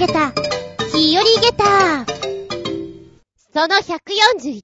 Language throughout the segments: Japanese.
げた、日和げた。その141、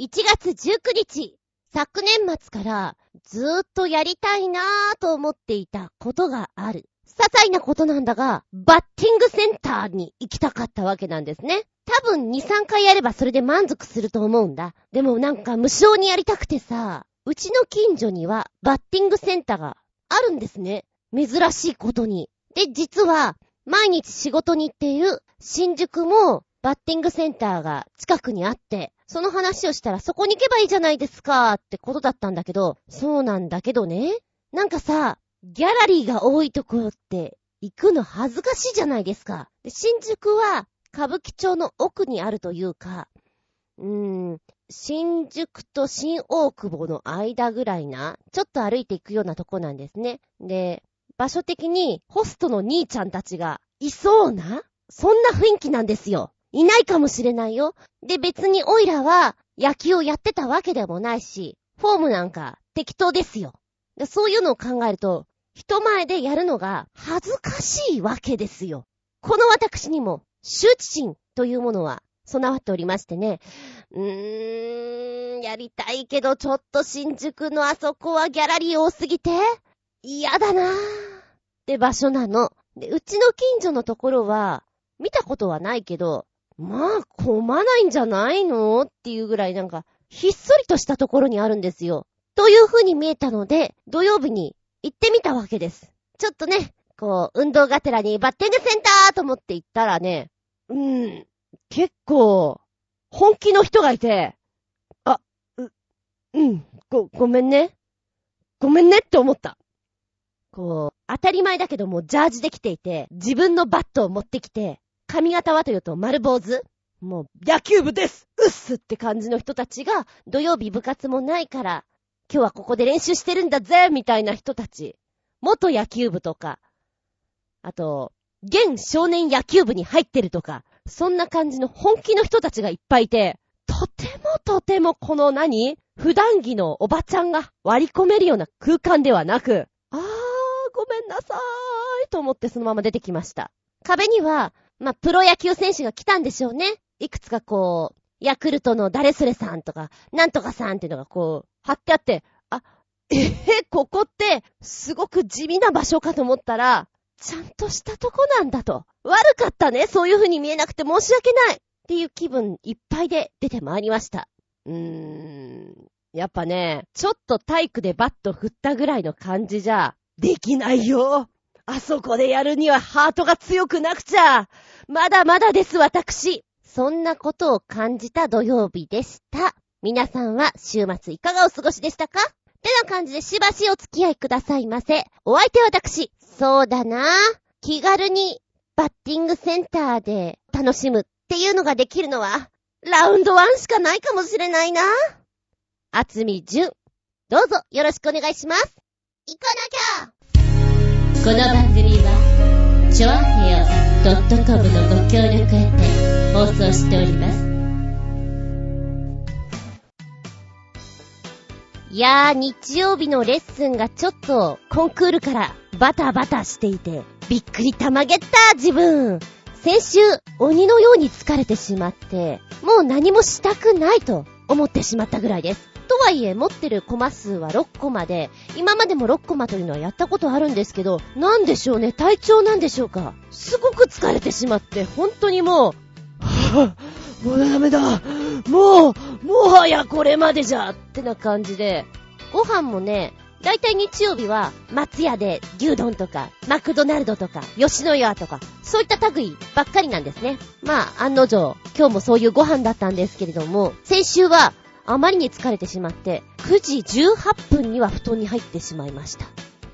1月19日、昨年末からずーっとやりたいなぁと思っていたことがある。些細なことなんだが、バッティングセンターに行きたかったわけなんですね。多分2、3回やればそれで満足すると思うんだ。でもなんか無償にやりたくてさ、うちの近所にはバッティングセンターがあるんですね。珍しいことに。で、実は、毎日仕事に行っている新宿もバッティングセンターが近くにあって、その話をしたらそこに行けばいいじゃないですかってことだったんだけど、そうなんだけどね。なんかさ、ギャラリーが多いところって行くの恥ずかしいじゃないですか。で新宿は歌舞伎町の奥にあるというか、うーん、新宿と新大久保の間ぐらいな、ちょっと歩いていくようなとこなんですね。で、場所的にホストの兄ちゃんたちがいそうなそんな雰囲気なんですよ。いないかもしれないよ。で、別にオイラは野球をやってたわけでもないし、フォームなんか適当ですよ。でそういうのを考えると、人前でやるのが恥ずかしいわけですよ。この私にも、羞恥心というものは備わっておりましてね。うーん、やりたいけど、ちょっと新宿のあそこはギャラリー多すぎて、嫌だなぁ。って場所なの。で、うちの近所のところは、見たことはないけど、まあ、混まないんじゃないの？っていうぐらいなんか、ひっそりとしたところにあるんですよ。という風に見えたので、土曜日に行ってみたわけです。ちょっとね、こう、運動がてらにバッティングセンターと思って行ったらね、うん、結構、本気の人がいて、あ、う、うん、ご、ごめんね。ごめんねって思った。こう、当たり前だけどもジャージできていて、自分のバットを持ってきて、髪型はというと丸坊主。もう、野球部です。うっすって感じの人たちが、土曜日部活もないから、今日はここで練習してるんだぜみたいな人たち。元野球部とか、あと、現少年野球部に入ってるとか、そんな感じの本気の人たちがいっぱいいて、とてもとてもこの何普段着のおばちゃんが割り込めるような空間ではなく、めんなさーいと思ってそのまま出てきました。壁には、まあ、プロ野球選手が来たんでしょうね。いくつかこう、ヤクルトの誰それさんとか、なんとかさんっていうのがこう、貼ってあって、あ、えへ、ここって、すごく地味な場所かと思ったら、ちゃんとしたとこなんだと。悪かったね。そういう風に見えなくて申し訳ない。っていう気分いっぱいで出てまいりました。うーん。やっぱね、ちょっと体育でバット振ったぐらいの感じじゃ、できないよ。あそこでやるにはハートが強くなくちゃ。まだまだです、私。そんなことを感じた土曜日でした。皆さんは週末いかがお過ごしでしたか？ってな感じでしばしお付き合いくださいませ。お相手は私。そうだな。気軽にバッティングセンターで楽しむっていうのができるのは、ラウンドワンしかないかもしれないな。あつみじゅん。どうぞよろしくお願いします。行かなきゃこの番組は、ちょあへよ .com のご協力へて放送しております。いやー、日曜日のレッスンがちょっとコンクールからバタバタしていて、びっくりたまげった自分。先週、鬼のように疲れてしまって、もう何もしたくないと思ってしまったぐらいです。とはいえ、持ってるコマ数は6コマで、今までも6コマというのはやったことあるんですけど、なんでしょうね、体調なんでしょうか？すごく疲れてしまって、本当にもう、はぁ、もうダメだ。もう、もはやこれまでじゃってな感じで、ご飯もね、だいたい日曜日は、松屋で牛丼とか、マクドナルドとか、吉野家とか、そういった類ばっかりなんですね。まあ、案の定、今日もそういうご飯だったんですけれども、先週は、あまりに疲れてしまって、9時18分には布団に入ってしまいました。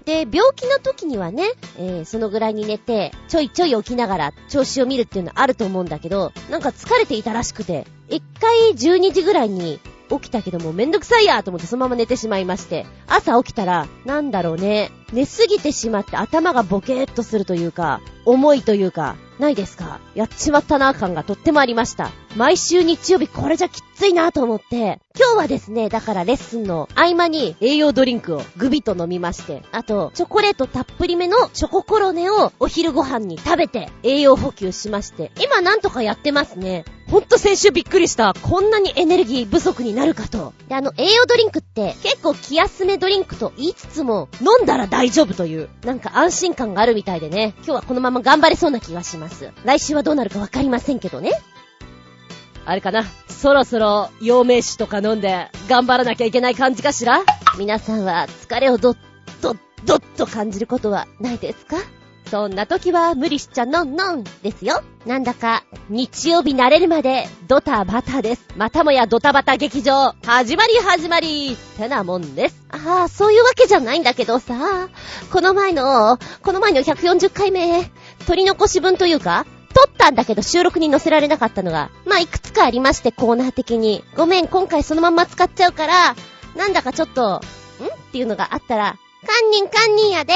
で、病気の時にはね、えー、そのぐらいに寝て、ちょいちょい起きながら調子を見るっていうのはあると思うんだけど、なんか疲れていたらしくて、一回12時ぐらいに起きたけどもめんどくさいやと思ってそのまま寝てしまいまして、朝起きたら、なんだろうね、寝すぎてしまって頭がボケーっとするというか、重いというか、ないですか？やっちまったな感がとってもありました。毎週日曜日これじゃきついなと思って、今日はですね、だからレッスンの合間に栄養ドリンクをグビと飲みまして、あと、チョコレートたっぷりめのチョココロネをお昼ご飯に食べて栄養補給しまして、今なんとかやってますね。ほんと先週びっくりした。こんなにエネルギー不足になるかと。で、あの、栄養ドリンクって結構気休めドリンクと言いつつも、飲んだら大丈夫という、なんか安心感があるみたいでね、今日はこのまま頑張れそうな気がします。来週はどうなるかわかりませんけどね。あれかな？そろそろ陽明酒とか飲んで頑張らなきゃいけない感じかしら？皆さんは疲れをどっ、どっ、どっと感じることはないですか？そんな時は無理しちゃのんのんですよ。なんだか、日曜日慣れるまで、ドタバタです。またもやドタバタ劇場、始まり始まり、ってなもんです。ああ、そういうわけじゃないんだけどさ、この前の、この前の140回目、取り残し分というか、たんだけど収録に載せられなかったのが、まあ、いくつかありまして、コーナー的に。ごめん、今回そのまんま使っちゃうから、なんだかちょっと、ん？っていうのがあったら、堪忍堪忍やで。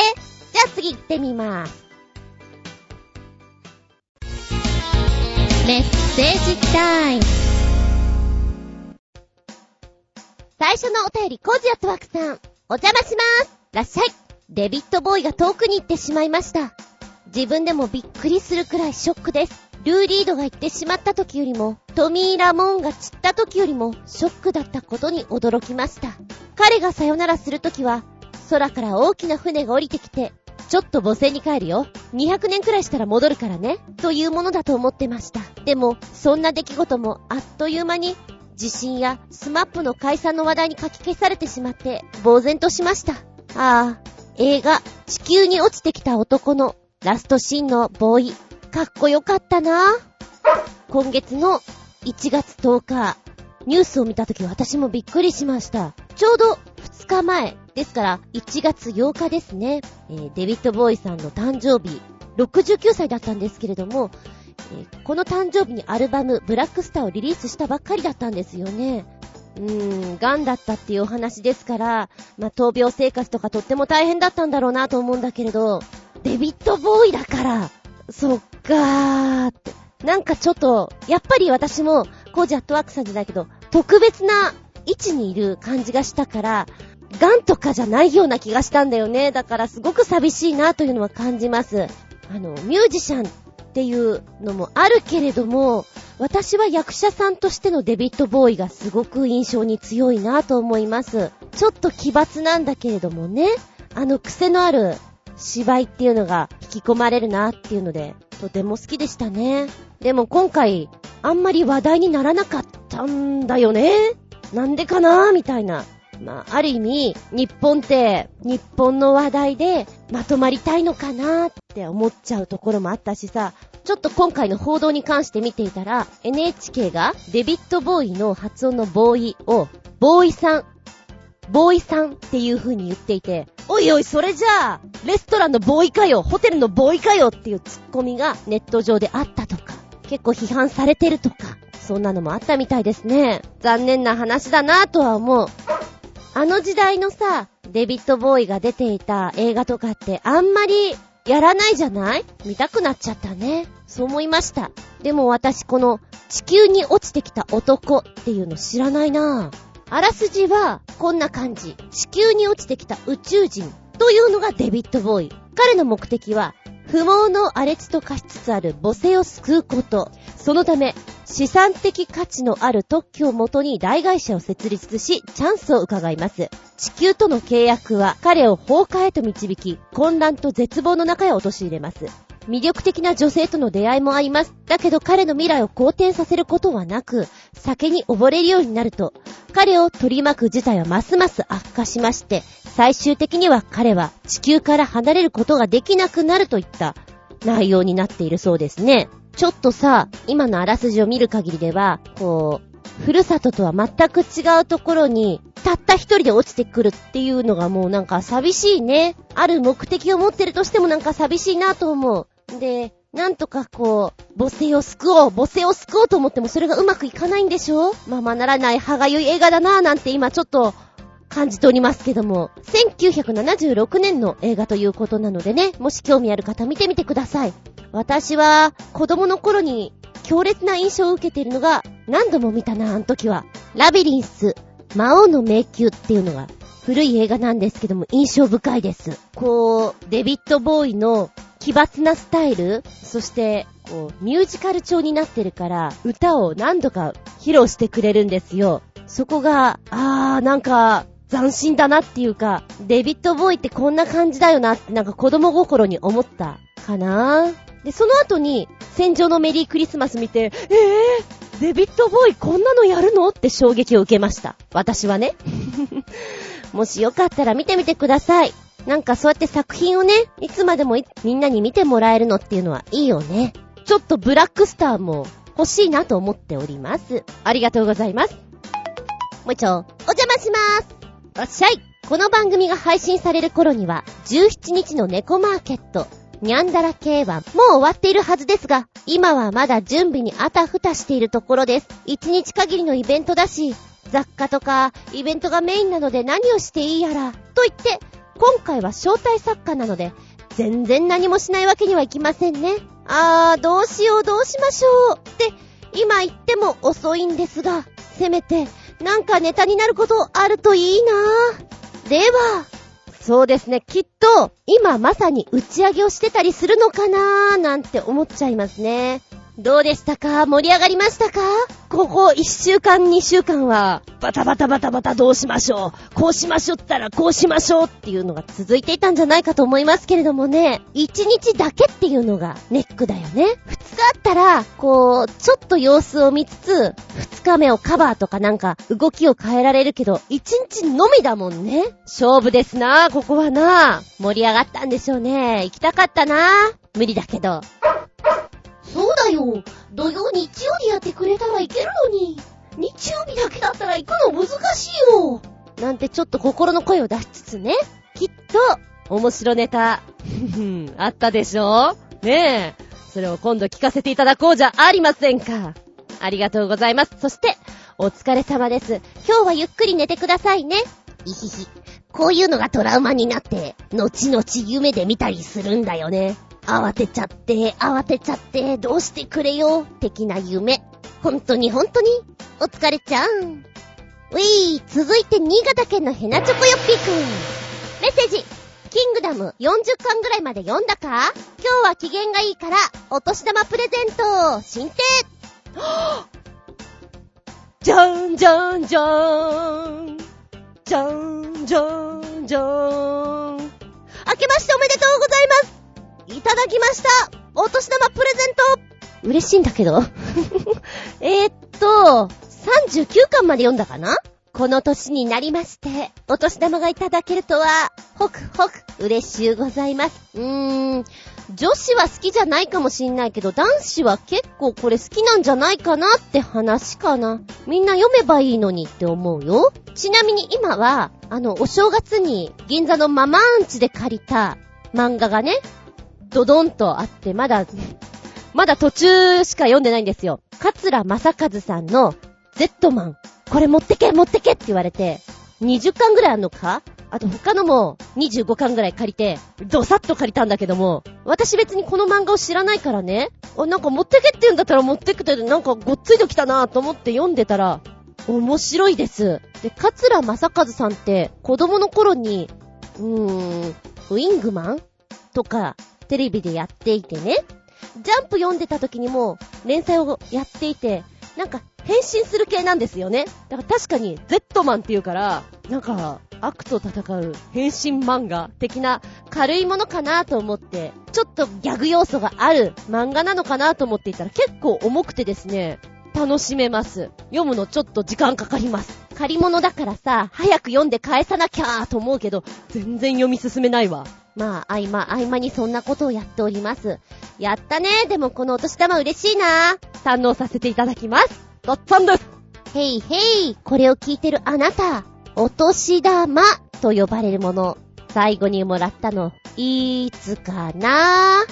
じゃあ次行ってみまーす。メッセージタイム。最初のお便り、コージアットワークさん。お邪魔します。らっしゃい。デビットボーイが遠くに行ってしまいました。自分でもびっくりするくらいショックです。ルーリードが行ってしまった時よりも、トミー・ラモンが散った時よりも、ショックだったことに驚きました。彼がさよならする時は、空から大きな船が降りてきて、ちょっと母船に帰るよ。200年くらいしたら戻るからね。というものだと思ってました。でも、そんな出来事もあっという間に、地震やスマップの解散の話題にかき消されてしまって、呆然としました。ああ、映画、地球に落ちてきた男のラストシーンのボーイ、かっこよかったな。今月の1月10日、ニュースを見たとき私もびっくりしました。ちょうど2日前、ですから1月8日ですね、えー、デビッド・ボウイさんの誕生日、69歳だったんですけれども、えー、この誕生日にアルバム、ブラックスターをリリースしたばっかりだったんですよね。うーん、癌だったっていうお話ですから、まあ、闘病生活とかとっても大変だったんだろうなと思うんだけれど、デビッド・ボーイだから、そっかーって。なんかちょっと、やっぱり私も、コージアットワークさんじゃないけど、特別な位置にいる感じがしたから、ガンとかじゃないような気がしたんだよね。だからすごく寂しいなというのは感じます。あの、ミュージシャンっていうのもあるけれども、私は役者さんとしてのデビッド・ボーイがすごく印象に強いなと思います。ちょっと奇抜なんだけれどもね、あの癖のある芝居っていうのが引き込まれるなっていうので、とても好きでしたね。でも今回、あんまり話題にならなかったんだよね。なんでかなみたいな。まあ、ある意味、日本って、日本の話題でまとまりたいのかなって思っちゃうところもあったしさ、ちょっと今回の報道に関して見ていたら、NHK がデビッド・ボーイの発音のボーイを、ボーイさん、ボーイさんっていう風に言っていて、おいおい、それじゃあ、レストランのボーイかよ、ホテルのボーイかよっていうツッコミがネット上であったとか、結構批判されてるとか、そんなのもあったみたいですね。残念な話だなぁとは思う。あの時代のさ、デビッド・ボーイが出ていた映画とかってあんまりやらないじゃない？見たくなっちゃったね。そう思いました。でも私この地球に落ちてきた男っていうの知らないなぁ。あらすじはこんな感じ。地球に落ちてきた宇宙人というのがデビッド・ボーイ。彼の目的は不毛の荒れ地と化しつつある母性を救うこと。そのため、資産的価値のある特許をもとに大会社を設立し、チャンスを伺います。地球との契約は彼を崩壊へと導き、混乱と絶望の中へ陥れます。魅力的な女性との出会いもあります。だけど彼の未来を好転させることはなく、酒に溺れるようになると、彼を取り巻く事態はますます悪化しまして、最終的には彼は地球から離れることができなくなるといった内容になっているそうですね。ちょっとさ、今のあらすじを見る限りでは、こう、ふるさととは全く違うところに、たった一人で落ちてくるっていうのがもうなんか寂しいね。ある目的を持ってるとしてもなんか寂しいなと思う。で、なんとかこう、母性を救おう、母性を救おうと思ってもそれがうまくいかないんでしょ？ままならない歯がゆい映画だなぁなんて今ちょっと感じておりますけども、1976年の映画ということなのでね、もし興味ある方見てみてください。私は子供の頃に強烈な印象を受けているのが何度も見たな、あの時は。ラビリンス、魔王の迷宮っていうのが古い映画なんですけども印象深いです。こう、デビッド・ボーイの奇抜なスタイル、そして、こう、ミュージカル調になってるから、歌を何度か披露してくれるんですよ。そこが、あー、なんか、斬新だなっていうか、デビッド・ボーイってこんな感じだよなってなんか子供心に思ったかな？で、その後に、戦場のメリークリスマス見て、えー、デビッド・ボーイこんなのやるの？って衝撃を受けました。私はね。もしよかったら見てみてください。なんかそうやって作品をね、いつまでもみんなに見てもらえるのっていうのはいいよね。ちょっとブラックスターも欲しいなと思っております。ありがとうございます。もう一丁、お邪魔しまーす。おっしゃい。この番組が配信される頃には、17日の猫マーケット、ニャンダラ系はもう終わっているはずですが、今はまだ準備にあたふたしているところです。1日限りのイベントだし、雑貨とかイベントがメインなので何をしていいやら、と言って、今回は招待作家なので、全然何もしないわけにはいきませんね。あー、どうしようどうしましょう。って、今言っても遅いんですが、せめて、なんかネタになることあるといいなでは、そうですね、きっと、今まさに打ち上げをしてたりするのかなーなんて思っちゃいますね。どうでしたか？盛り上がりましたか？ここ1週間2週間は、バタバタバタバタどうしましょう？こうしましょったらこうしましょうっていうのが続いていたんじゃないかと思いますけれどもね、1日だけっていうのがネックだよね。2日あったら、こう、ちょっと様子を見つつ、2日目をカバーとかなんか動きを変えられるけど、1日のみだもんね。勝負ですなここはな盛り上がったんでしょうね。行きたかったな無理だけど。そうだよ。土曜日曜でやってくれたらいけるのに。日曜日だけだったら行くの難しいよ。なんてちょっと心の声を出しつつね。きっと、面白ネタ、あったでしょ？ねえ。それを今度聞かせていただこうじゃありませんか。ありがとうございます。そして、お疲れ様です。今日はゆっくり寝てくださいね。いひひ。こういうのがトラウマになって、後々夢で見たりするんだよね。慌てちゃって、慌てちゃって、どうしてくれよ、的な夢。本当に本当に、お疲れちゃん。ういー、続いて新潟県のヘナチョコヨッピーくん。メッセージ。キングダム40巻ぐらいまで読んだか？今日は機嫌がいいから、お年玉プレゼント、進呈 じゃんじゃんじゃーん。じゃんじゃんじゃーん。明けましておめでとうございますいただきましたお年玉プレゼント嬉しいんだけど。えっと、39巻まで読んだかな？この年になりまして、お年玉がいただけるとは、ほくほく、嬉しゅうございます。うーん、女子は好きじゃないかもしんないけど、男子は結構これ好きなんじゃないかなって話かな。みんな読めばいいのにって思うよ。ちなみに今は、あの、お正月に銀座のママアンチで借りた漫画がね、ドドンとあって、まだ、まだ途中しか読んでないんですよ。桂正和さんの Z マン。これ持ってけ持ってけって言われて、20巻ぐらいあんのか？あと他のも25巻ぐらい借りて、ドサッと借りたんだけども、私別にこの漫画を知らないからね、あ、なんか持ってけって言うんだったら持ってくって、なんかごっついときたなと思って読んでたら、面白いです。で、桂正和さんって子供の頃に、うーん、ウィングマン？とかテレビでやっていてね、ジャンプ読んでた時にも連載をやっていて、なんか変身する系なんですよね。だから確かに Z マンっていうから、なんか悪と戦う変身漫画的な軽いものかなと思って、ちょっとギャグ要素がある漫画なのかなと思っていたら結構重くてですね、楽しめます。読むのちょっと時間かかります。借り物だからさ、早く読んで返さなきゃーと思うけど、全然読み進めないわ。まあ、合間、合間にそんなことをやっております。やったね。でもこのお年玉嬉しいな。堪能させていただきます。ごっつんです。ヘイヘイ。これを聞いてるあなた、お年玉と呼ばれるもの、最後にもらったの、いつかな？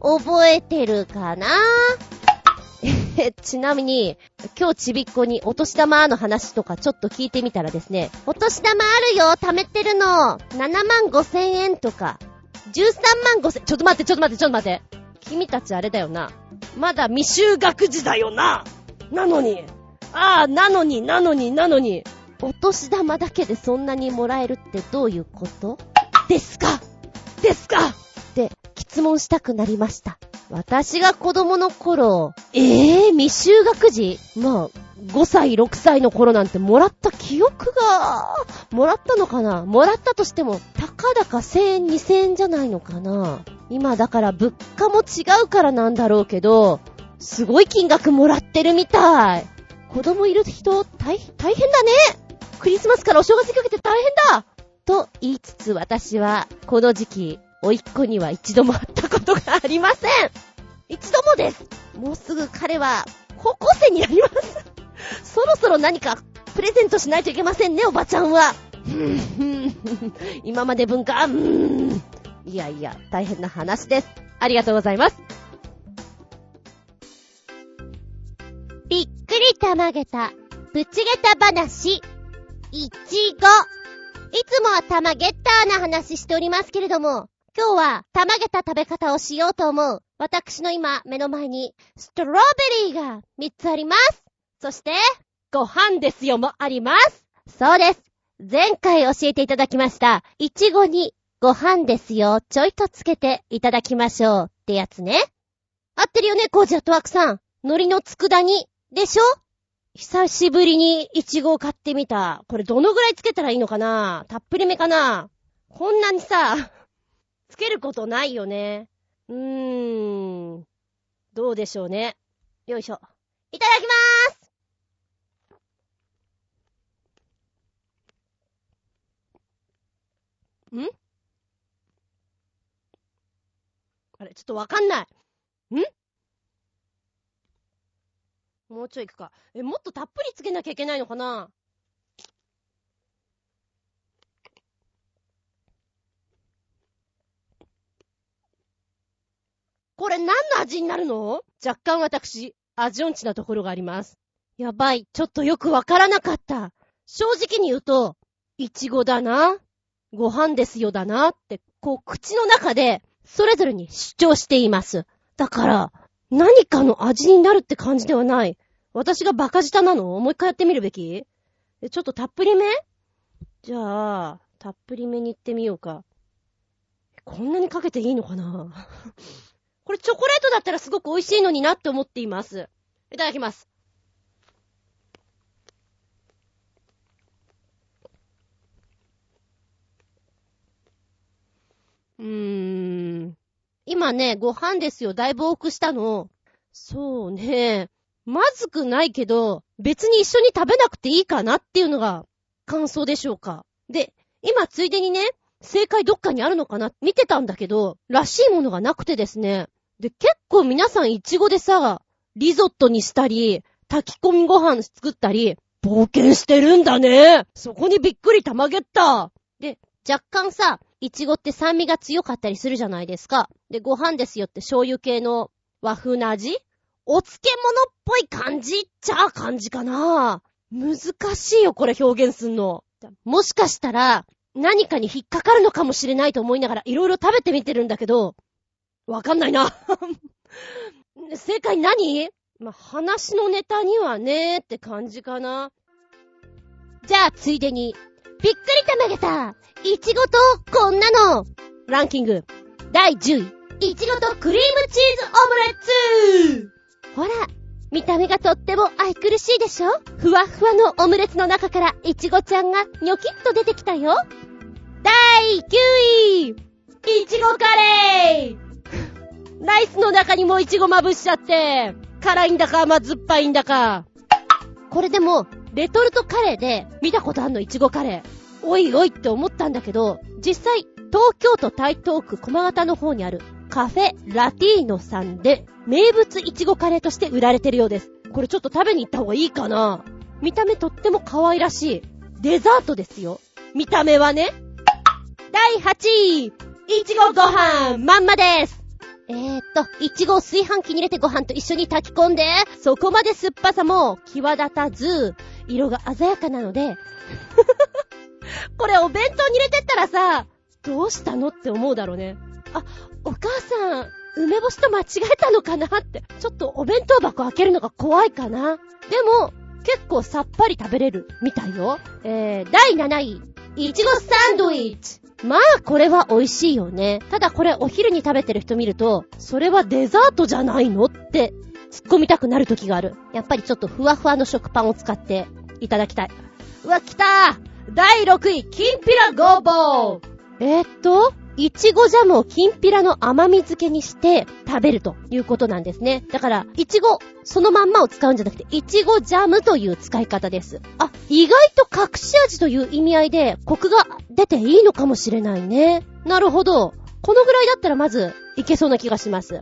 覚えてるかな？ちなみに、今日ちびっこにお年玉の話とかちょっと聞いてみたらですね、お年玉あるよ貯めてるの !7 万5千円とか、13万5千、ちょっと待って、ちょっと待って、ちょっと待って。君たちあれだよな。まだ未就学児だよななのに。ああ、なのに、なのに、なのに。お年玉だけでそんなにもらえるってどういうこと？ですか？ですか？って質問したくなりました。私が子供の頃、ええー、未就学児？まあ、5歳、6歳の頃なんてもらった記憶が、もらったのかな？もらったとしても、たかだか1000円、2000円じゃないのかな？今だから物価も違うからなんだろうけど、すごい金額もらってるみたい。子供いる人、大、大変だね。クリスマスからお正月にかけて大変だ。と言いつつ私は、この時期、おいっ子には一度も会ったことがありません一度もですもうすぐ彼は、高校生になります そろそろ何かプレゼントしないといけませんね、おばちゃんは。今まで文化、うーん。いやいや、大変な話です。ありがとうございます。びっくりたまげた、ぶちげた話、いちご。いつもはたまげったーな話しておりますけれども、今日はたまげた食べ方をしようと思う。私の今、目の前に、ストロベリーが3つあります。そして、ご飯ですよもあります。そうです。前回教えていただきました、いちごにご飯ですよ、ちょいとつけていただきましょうってやつね。合ってるよね、コージアットワークさん。海苔の佃煮、でしょ？久しぶりにいちごを買ってみた。これどのぐらいつけたらいいのかな？たっぷりめかな？こんなにさ、つけることないよね。うーん。どうでしょうね。よいしょ。いただきまーすん？あれ、ちょっとわかんない。ん？もうちょい行くか。え、もっとたっぷりつけなきゃいけないのかな？これ何の味になるの？若干私、味音痴なところがあります。やばい、ちょっとよくわからなかった。正直に言うと、いちごだな。ご飯ですよだなって、こう口の中でそれぞれに主張しています。だから、何かの味になるって感じではない。私がバカ舌なの？もう一回やってみるべき？ちょっとたっぷりめ？じゃあ、たっぷりめに行ってみようか。こんなにかけていいのかな？これチョコレートだったらすごく美味しいのになって思っています。いただきます。うーん。今ね、ご飯ですよ。だいぶ多くしたの。そうね。まずくないけど、別に一緒に食べなくていいかなっていうのが感想でしょうか。で、今ついでにね、正解どっかにあるのかな見てたんだけど、らしいものがなくてですね。で、結構皆さんイチゴでさ、リゾットにしたり、炊き込みご飯作ったり、冒険してるんだね。そこにびっくりたまげった。で、若干さ、いちごって酸味が強かったりするじゃないですか。で、ご飯ですよって醤油系の和風な味？お漬物っぽい感じっちゃ感じかな難しいよ、これ表現すんの。もしかしたら、何かに引っかかるのかもしれないと思いながら、いろいろ食べてみてるんだけど、わかんないな。正解何？ま、話のネタにはねーって感じかな。じゃあ、ついでに、びっくりたまげたいちごとこんなの。ランキング。第10位い。ちごとクリームチーズオムレツ。ほら、見た目がとっても愛くるしいでしょ？ふわふわのオムレツの中からいちごちゃんがニョキッと出てきたよ。第9位いちごカレー。ライスの中にもいちごまぶしちゃって、辛いんだか甘酸っぱいんだか。これでも、レトルトカレーで見たことあんの、いちごカレー。おいおいって思ったんだけど、実際、東京都台東区駒形の方にあるカフェラティーノさんで名物いちごカレーとして売られてるようです。これちょっと食べに行った方がいいかな見た目とっても可愛らしい。デザートですよ。見た目はね。第8位、いちごご飯まんまです。えー、っと、いちごを炊飯器に入れてご飯と一緒に炊き込んで、そこまで酸っぱさも際立たず、色が鮮やかなので、これお弁当に入れてったらさ、どうしたのって思うだろうね。あ、お母さん、梅干しと間違えたのかなって。ちょっとお弁当箱開けるのが怖いかな。でも、結構さっぱり食べれるみたいよ。えー、第7位。いちごサンドイッチ。まあ、これは美味しいよね。ただこれお昼に食べてる人見ると、それはデザートじゃないのって突っ込みたくなる時がある。やっぱりちょっとふわふわの食パンを使っていただきたい。うわ、来たー第6位、きんぴらごぼうえー、っと、いちごジャムをきんぴらの甘み漬けにして食べるということなんですね。だから、いちごそのまんまを使うんじゃなくて、いちごジャムという使い方です。あ、意外と隠し味という意味合いで、コクが出ていいのかもしれないね。なるほど。このぐらいだったらまず、いけそうな気がします。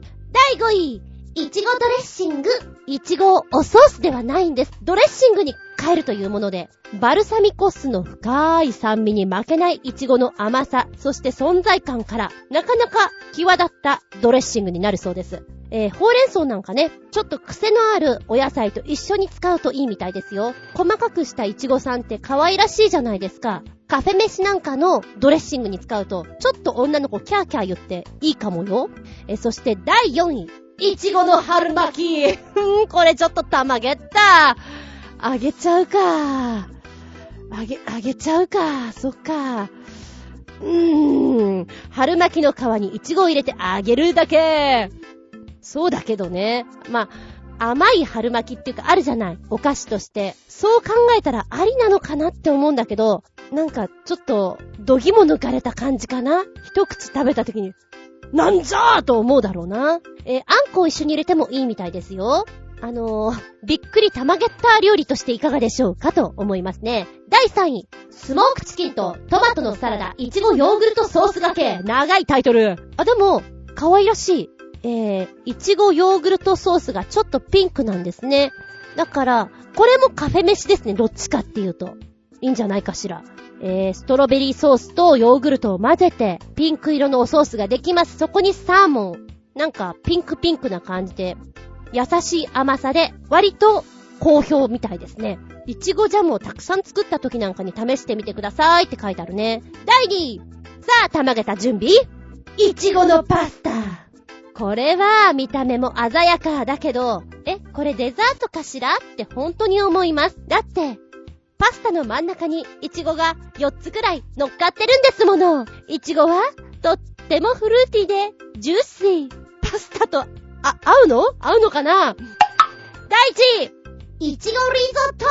第5位、いちごドレッシング。いちごをおソースではないんです。ドレッシングに変えるというもので、バルサミコ酢の深い酸味に負けないイチゴの甘さ、そして存在感から、なかなか際立ったドレッシングになるそうです。えー、ほうれん草なんかね、ちょっと癖のあるお野菜と一緒に使うといいみたいですよ。細かくしたイチゴさんって可愛らしいじゃないですか。カフェ飯なんかのドレッシングに使うと、ちょっと女の子キャーキャー言っていいかもよ。えー、そして第4位。いちごの春巻き。うん、これちょっとたまげった。あげちゃうか。あげ、あげちゃうか。そっか。うーん。春巻きの皮にイチゴを入れてあげるだけ。そうだけどね。まあ、甘い春巻きっていうかあるじゃない。お菓子として。そう考えたらありなのかなって思うんだけど、なんかちょっと、どぎも抜かれた感じかな。一口食べた時に、なんじゃーと思うだろうな。えー、あんこを一緒に入れてもいいみたいですよ。あのー、びっくり玉ゲッター料理としていかがでしょうかと思いますね。第3位、スモークチキンとトマトのサラダ、いちごヨーグルトソースがけ。長いタイトル。あ、でも、可愛らしい。えー、いちごヨーグルトソースがちょっとピンクなんですね。だから、これもカフェ飯ですね、どっちかっていうと。いいんじゃないかしら。えー、ストロベリーソースとヨーグルトを混ぜて、ピンク色のおソースができます。そこにサーモン。なんか、ピンクピンクな感じで、優しい甘さで、割と好評みたいですね。いちごジャムをたくさん作った時なんかに試してみてくださいって書いてあるね。第2位さあ、たまげた準備いちごのパスタこれは見た目も鮮やかだけど、え、これデザートかしらって本当に思います。だって、パスタの真ん中にイチゴが4つくらい乗っかってるんですもの。イチゴはとってもフルーティーでジューシー。パスタとあ、合うの？合うのかな？第1位いちごリゾ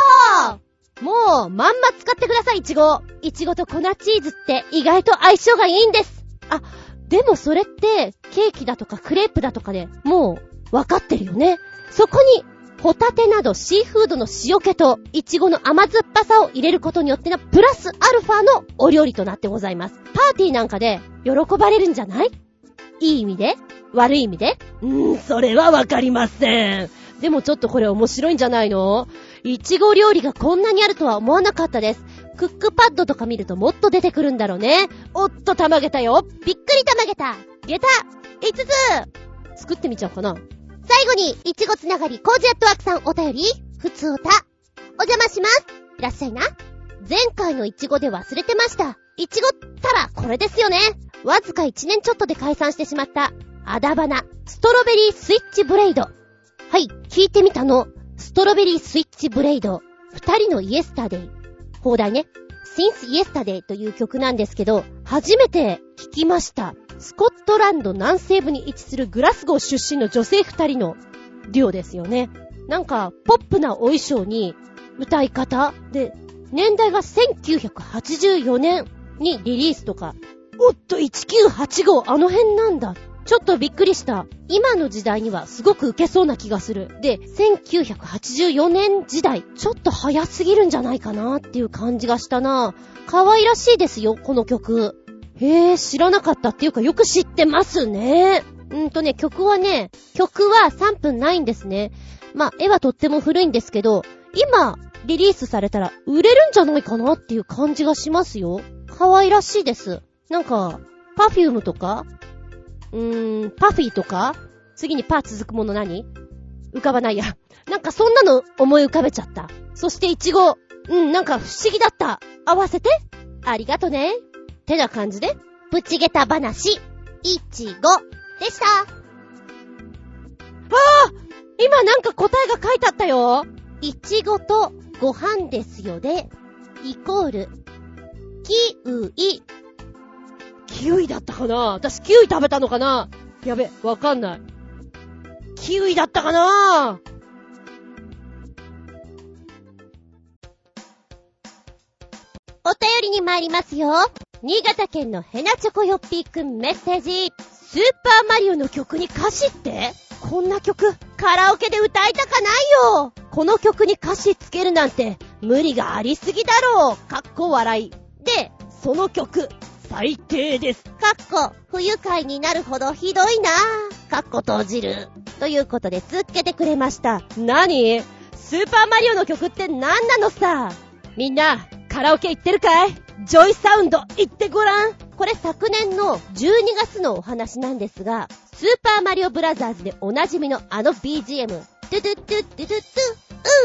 ットもう、まんま使ってください、いちご。いちごと粉チーズって意外と相性がいいんです。あ、でもそれって、ケーキだとかクレープだとかでもう、わかってるよね。そこに、ホタテなどシーフードの塩気と、いちごの甘酸っぱさを入れることによっての、プラスアルファのお料理となってございます。パーティーなんかで、喜ばれるんじゃない？いい意味で悪い意味で？うーん、それはわかりません。でもちょっとこれ面白いんじゃないの？いちご料理がこんなにあるとは思わなかったです。クックパッドとか見るともっと出てくるんだろうね。おっと、たまげたよ。びっくりたまげた。げた !5 つ作ってみちゃおうかな。最後に、いちごつながり、コージアットワークさんお便り、ふつおた。お邪魔します。いらっしゃいな。前回のいちごで忘れてました。いちごったらこれですよね。わずか1年ちょっとで解散してしまった、アダバナ、ストロベリースイッチブレイド。はい、聞いてみたの。ストロベリースイッチブレイド。二人のイエスタデイ。放題ね。Since Yesterday という曲なんですけど、初めて聞きました。スコットランド南西部に位置するグラスゴー出身の女性二人のデュオですよね。なんか、ポップなお衣装に、歌い方で、年代が1984年にリリースとかおっと、1985、あの辺なんだ。ちょっとびっくりした。今の時代にはすごく受けそうな気がする。で、1984年時代、ちょっと早すぎるんじゃないかなっていう感じがしたな。可愛らしいですよ、この曲。へえ、知らなかったっていうかよく知ってますね。うんとね、曲はね、曲は3分ないんですね。まあ、絵はとっても古いんですけど、今、リリースされたら売れるんじゃないかなっていう感じがしますよ。可愛らしいです。なんか、パフュームとかうーん、パフィーとか？次にパー続くもの何？浮かばないや。なんかそんなの思い浮かべちゃった。そしてイチゴ。うん、なんか不思議だった。合わせて？ありがとね。てな感じで、プチゲタ話、イチゴでした。ああ今なんか答えが書いてあったよ。いちごとご飯ですよで、イコール、キウイ。キウイだったかな？私キウイ食べたのかな？やべ、わかんない。キウイだったかな？お便りに参りますよ。新潟県のヘナチョコヨッピーくんメッセージ。スーパーマリオの曲に歌詞って？こんな曲、カラオケで歌いたかないよこの曲に歌詞つけるなんて、無理がありすぎだろうかっこ笑い。で、その曲、最低です。かっこ、不愉快になるほどひどいなかっこ閉じる。ということで、つっけてくれました。なにスーパーマリオの曲って何なのさ？みんな、カラオケ行ってるかい？ジョイサウンド行ってごらんこれ昨年の12月のお話なんですが、スーパーマリオブラザーズでおなじみのあの BGM、トゥトゥトゥトゥトゥト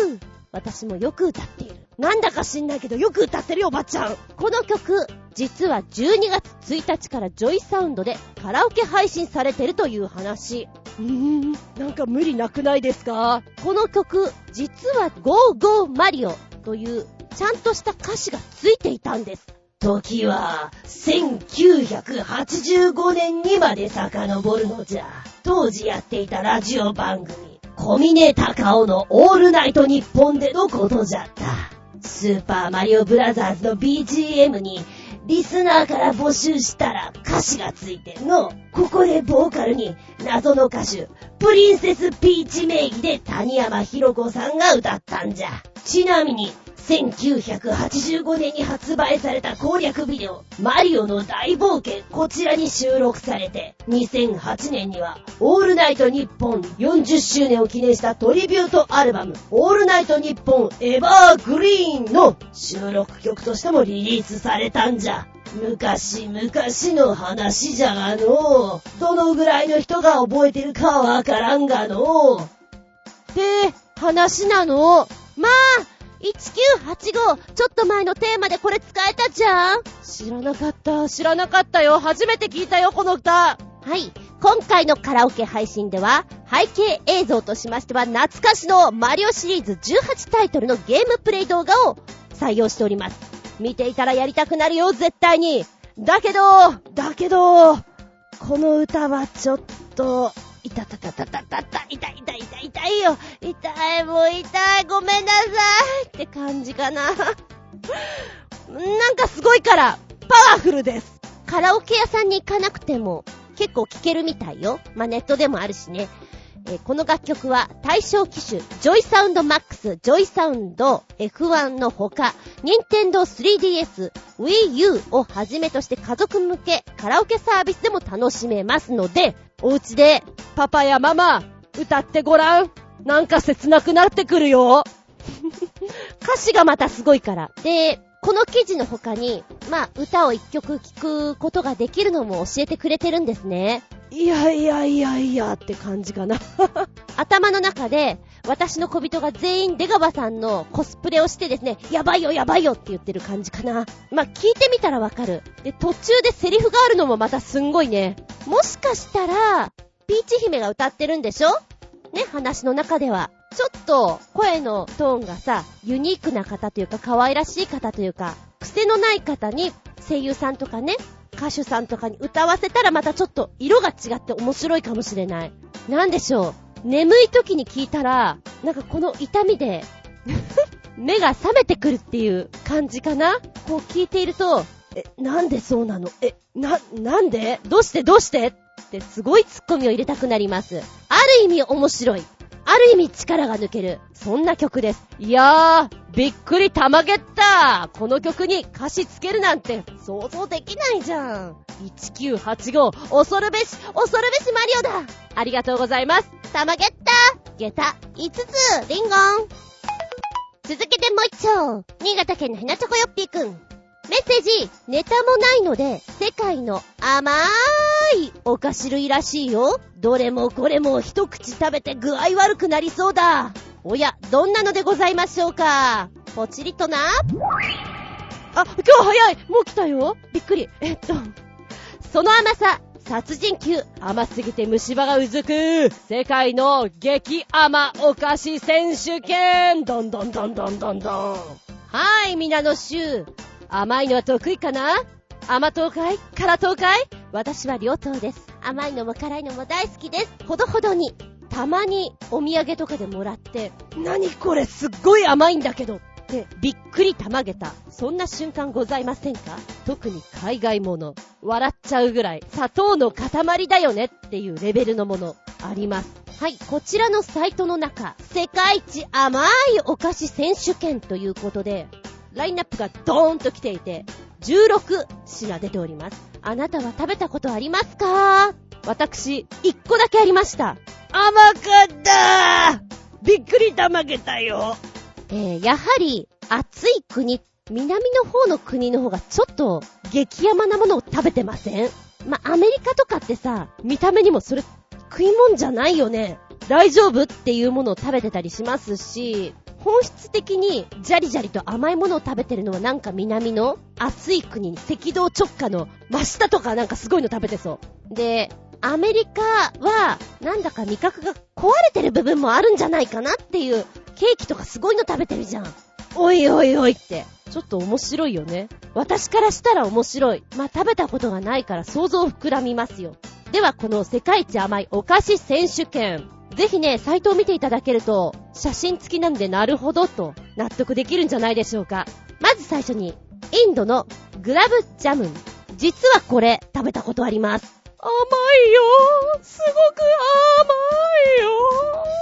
ゥ、うん。私もよく歌っている。なんだか知んないけどよく歌ってるよ、おばちゃん。この曲、実は12月1日からジョイサウンドでカラオケ配信されてるという話。うーん、なんか無理なくないですか？この曲、実は Go Go マリオというちゃんとした歌詞がついていたんです。時は、1985年にまで遡るのじゃ。当時やっていたラジオ番組、小峰高尾のオールナイトニッポンでのことじゃった。スーパーマリオブラザーズの BGM に、リスナーから募集したら歌詞がついてんの。ここでボーカルに謎の歌手、プリンセスピーチ名義で谷山ひろ子さんが歌ったんじゃ。ちなみに、1985年に発売された攻略ビデオ、マリオの大冒険、こちらに収録されて、2008年には、オールナイトニッポン40周年を記念したトリビュートアルバム、オールナイトニッポンエバーグリーンの収録曲としてもリリースされたんじゃ。昔々の話じゃがの。どのぐらいの人が覚えてるかわからんがの。って話なの。まあ、1985! ちょっと前のテーマでこれ使えたじゃん知らなかった、知らなかったよ。初めて聞いたよ、この歌。はい。今回のカラオケ配信では、背景映像としましては、懐かしのマリオシリーズ18タイトルのゲームプレイ動画を採用しております。見ていたらやりたくなるよ、絶対に。だけど、だけど、この歌はちょっと、痛たたたたたたた、痛い痛い痛い痛いよ。痛い、もう痛い、ごめんなさいって感じかな。なんかすごいから、パワフルです。カラオケ屋さんに行かなくても結構聴けるみたいよ。まあ、ネットでもあるしね。えー、この楽曲は対象機種、ジョイサウンドマックス、ジョイサウンド F1 のほか、ニンテンドー 3DS、Wii U をはじめとして家族向けカラオケサービスでも楽しめますので、お家でパパやママ、歌ってごらん。なんか切なくなってくるよ。歌詞がまたすごいから。で、この記事の他に、まあ、歌を一曲聴くことができるのも教えてくれてるんですね。いやいやいやいやって感じかな。頭の中で、私の小人が全員出川さんのコスプレをしてですね、やばいよやばいよって言ってる感じかな。まあ、聞いてみたらわかる。で、途中でセリフがあるのもまたすんごいね。もしかしたら、ピーチ姫が歌ってるんでしょ？ね、話の中では。ちょっと声のトーンがさ、ユニークな方というか可愛らしい方というか、癖のない方に声優さんとかね、歌手さんとかに歌わせたらまたちょっと色が違って面白いかもしれない。なんでしょう。眠い時に聞いたら、なんかこの痛みで 目が覚めてくるっていう感じかなこう聞いていると、え、なんでそうなの？え、な、なんで？どうしてどうして？ってすごいツッコミを入れたくなります。ある意味面白い。ある意味力が抜ける。そんな曲です。いやー、びっくりたまげったこの曲に歌詞つけるなんて想像できないじゃん。1985、恐るべし、恐るべしマリオだありがとうございます。たまげった下駄5つ、リンゴン続けてもう一丁。新潟県のひなちょこよっぴーくん。メッセージ、ネタもないので、世界の甘いお菓子類らしいよ。どれもこれも一口食べて具合悪くなりそうだ。おや、どんなのでございましょうか？ポチリとな。あ、今日早いもう来たよびっくり。えっと、その甘さ、殺人級、甘すぎて虫歯がうずく、世界の激甘お菓子選手権どんどんどんどんどんどん。はい、皆の衆。甘いのは得意かな？甘党かい？辛党かい？私は両党です。甘いのも辛いのも大好きです。ほどほどに。たまにお土産とかでもらって、何これすっごい甘いんだけどってびっくりたまげた。そんな瞬間ございませんか？特に海外もの。笑っちゃうぐらい砂糖の塊だよねっていうレベルのものあります。はい、こちらのサイトの中、世界一甘いお菓子選手権ということで、ラインナップがドーンと来ていて、16品出ております。あなたは食べたことありますか？私、1個だけありました。甘かったびっくりたまげたよ。えー、やはり、暑い国、南の方の国の方がちょっと激甘なものを食べてません？まアメリカとかってさ、見た目にもそれ食い物じゃないよね。大丈夫？っていうものを食べてたりしますし、本質的にジャリジャリと甘いものを食べてるのはなんか南の暑い国赤道直下の真下とかなんかすごいの食べてそう。で、アメリカはなんだか味覚が壊れてる部分もあるんじゃないかなっていうケーキとかすごいの食べてるじゃん。おいおいおいって。ちょっと面白いよね。私からしたら面白い。まあ、食べたことがないから想像膨らみますよ。では、この世界一甘いお菓子選手権。ぜひね、サイトを見ていただけると、写真付きなんでなるほどと納得できるんじゃないでしょうか。まず最初に、インドのグラブジャムン。実はこれ、食べたことあります。甘いよすごく甘いよ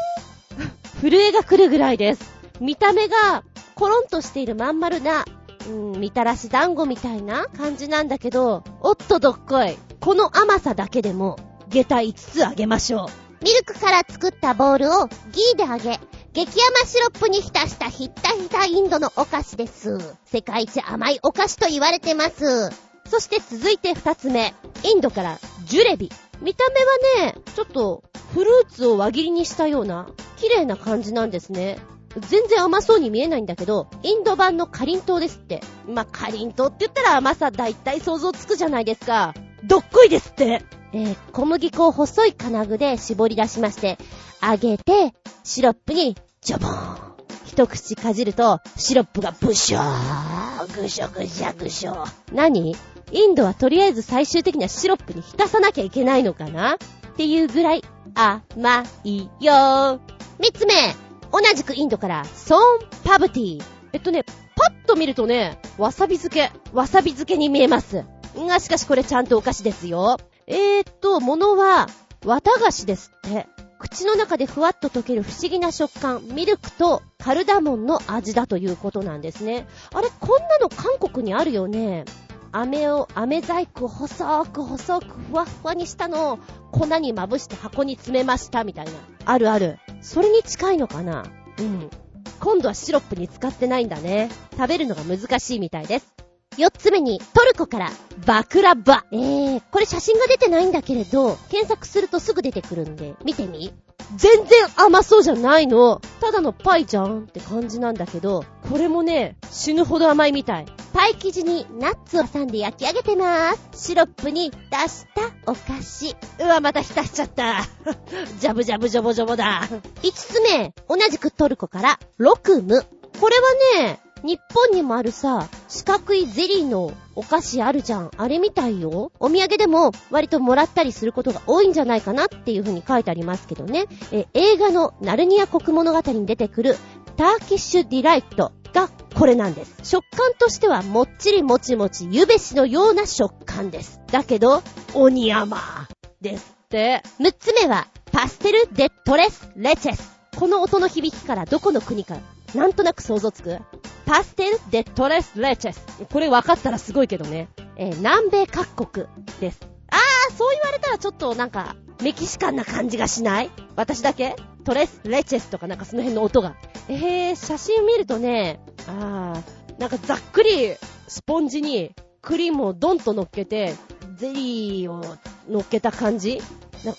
震えが来るぐらいです。見た目が、コロンとしているまん丸な、うん、みたらし団子みたいな感じなんだけど、おっとどっこい。この甘さだけでも、下駄5つあげましょう。ミルクから作ったボールをギーで揚げ、激甘シロップに浸したヒッタヒタインドのお菓子です。世界一甘いお菓子と言われてます。そして続いて二つ目。インドからジュレビ。見た目はね、ちょっとフルーツを輪切りにしたような綺麗な感じなんですね。全然甘そうに見えないんだけど、インド版のカリン糖ですって。まあ、カリン糖って言ったら甘さ大体想像つくじゃないですか。どっこいですってえー、小麦粉を細い金具で絞り出しまして、揚げて、シロップに、ジョボーン。一口かじると、シロップがブショー、ぐしょぐしょぐしょ。何？インドはとりあえず最終的にはシロップに浸さなきゃいけないのかな？っていうぐらい甘いよ。三つ目、同じくインドから、ソーンパブティ。えっとね、パッと見るとね、わさび漬け、わさび漬けに見えます。が、しかしこれちゃんとお菓子ですよ。えーっと、ものは、綿菓子ですって。口の中でふわっと溶ける不思議な食感、ミルクとカルダモンの味だということなんですね。あれ、こんなの韓国にあるよね。飴を、飴細工を細く細くふわふわにしたのを粉にまぶして箱に詰めましたみたいな。あるある。それに近いのかなうん。今度はシロップに使ってないんだね。食べるのが難しいみたいです。四つ目に、トルコから、バクラバ。えー、これ写真が出てないんだけれど、検索するとすぐ出てくるんで、見てみ。全然甘そうじゃないの。ただのパイじゃんって感じなんだけど、これもね、死ぬほど甘いみたい。パイ生地にナッツを挟んで焼き上げてまーす。シロップに出したお菓子。うわ、また浸しちゃった。ジャブジャブジョボジョボだ。五つ目、同じくトルコから、ロクム。これはね、日本にもあるさ、四角いゼリーのお菓子あるじゃん。あれみたいよ。お土産でも割ともらったりすることが多いんじゃないかなっていう風に書いてありますけどね。え、映画のナルニア国物語に出てくるターキッシュディライトがこれなんです。食感としてはもっちりもちもちゆべしのような食感です。だけど、鬼山ですって。6つ目は、パステル・デ・トレス・レチェス。この音の響きからどこの国かなんとなく想像つく？パステル・デ・トレス・レチェス。これ分かったらすごいけどね。えー、南米各国です。あー、そう言われたらちょっとなんか、メキシカンな感じがしない？私だけ？トレス・レチェスとかなんかその辺の音が。えー、写真見るとね、あー、なんかざっくりスポンジにクリームをドンと乗っけて、ゼリーを乗っけた感じ？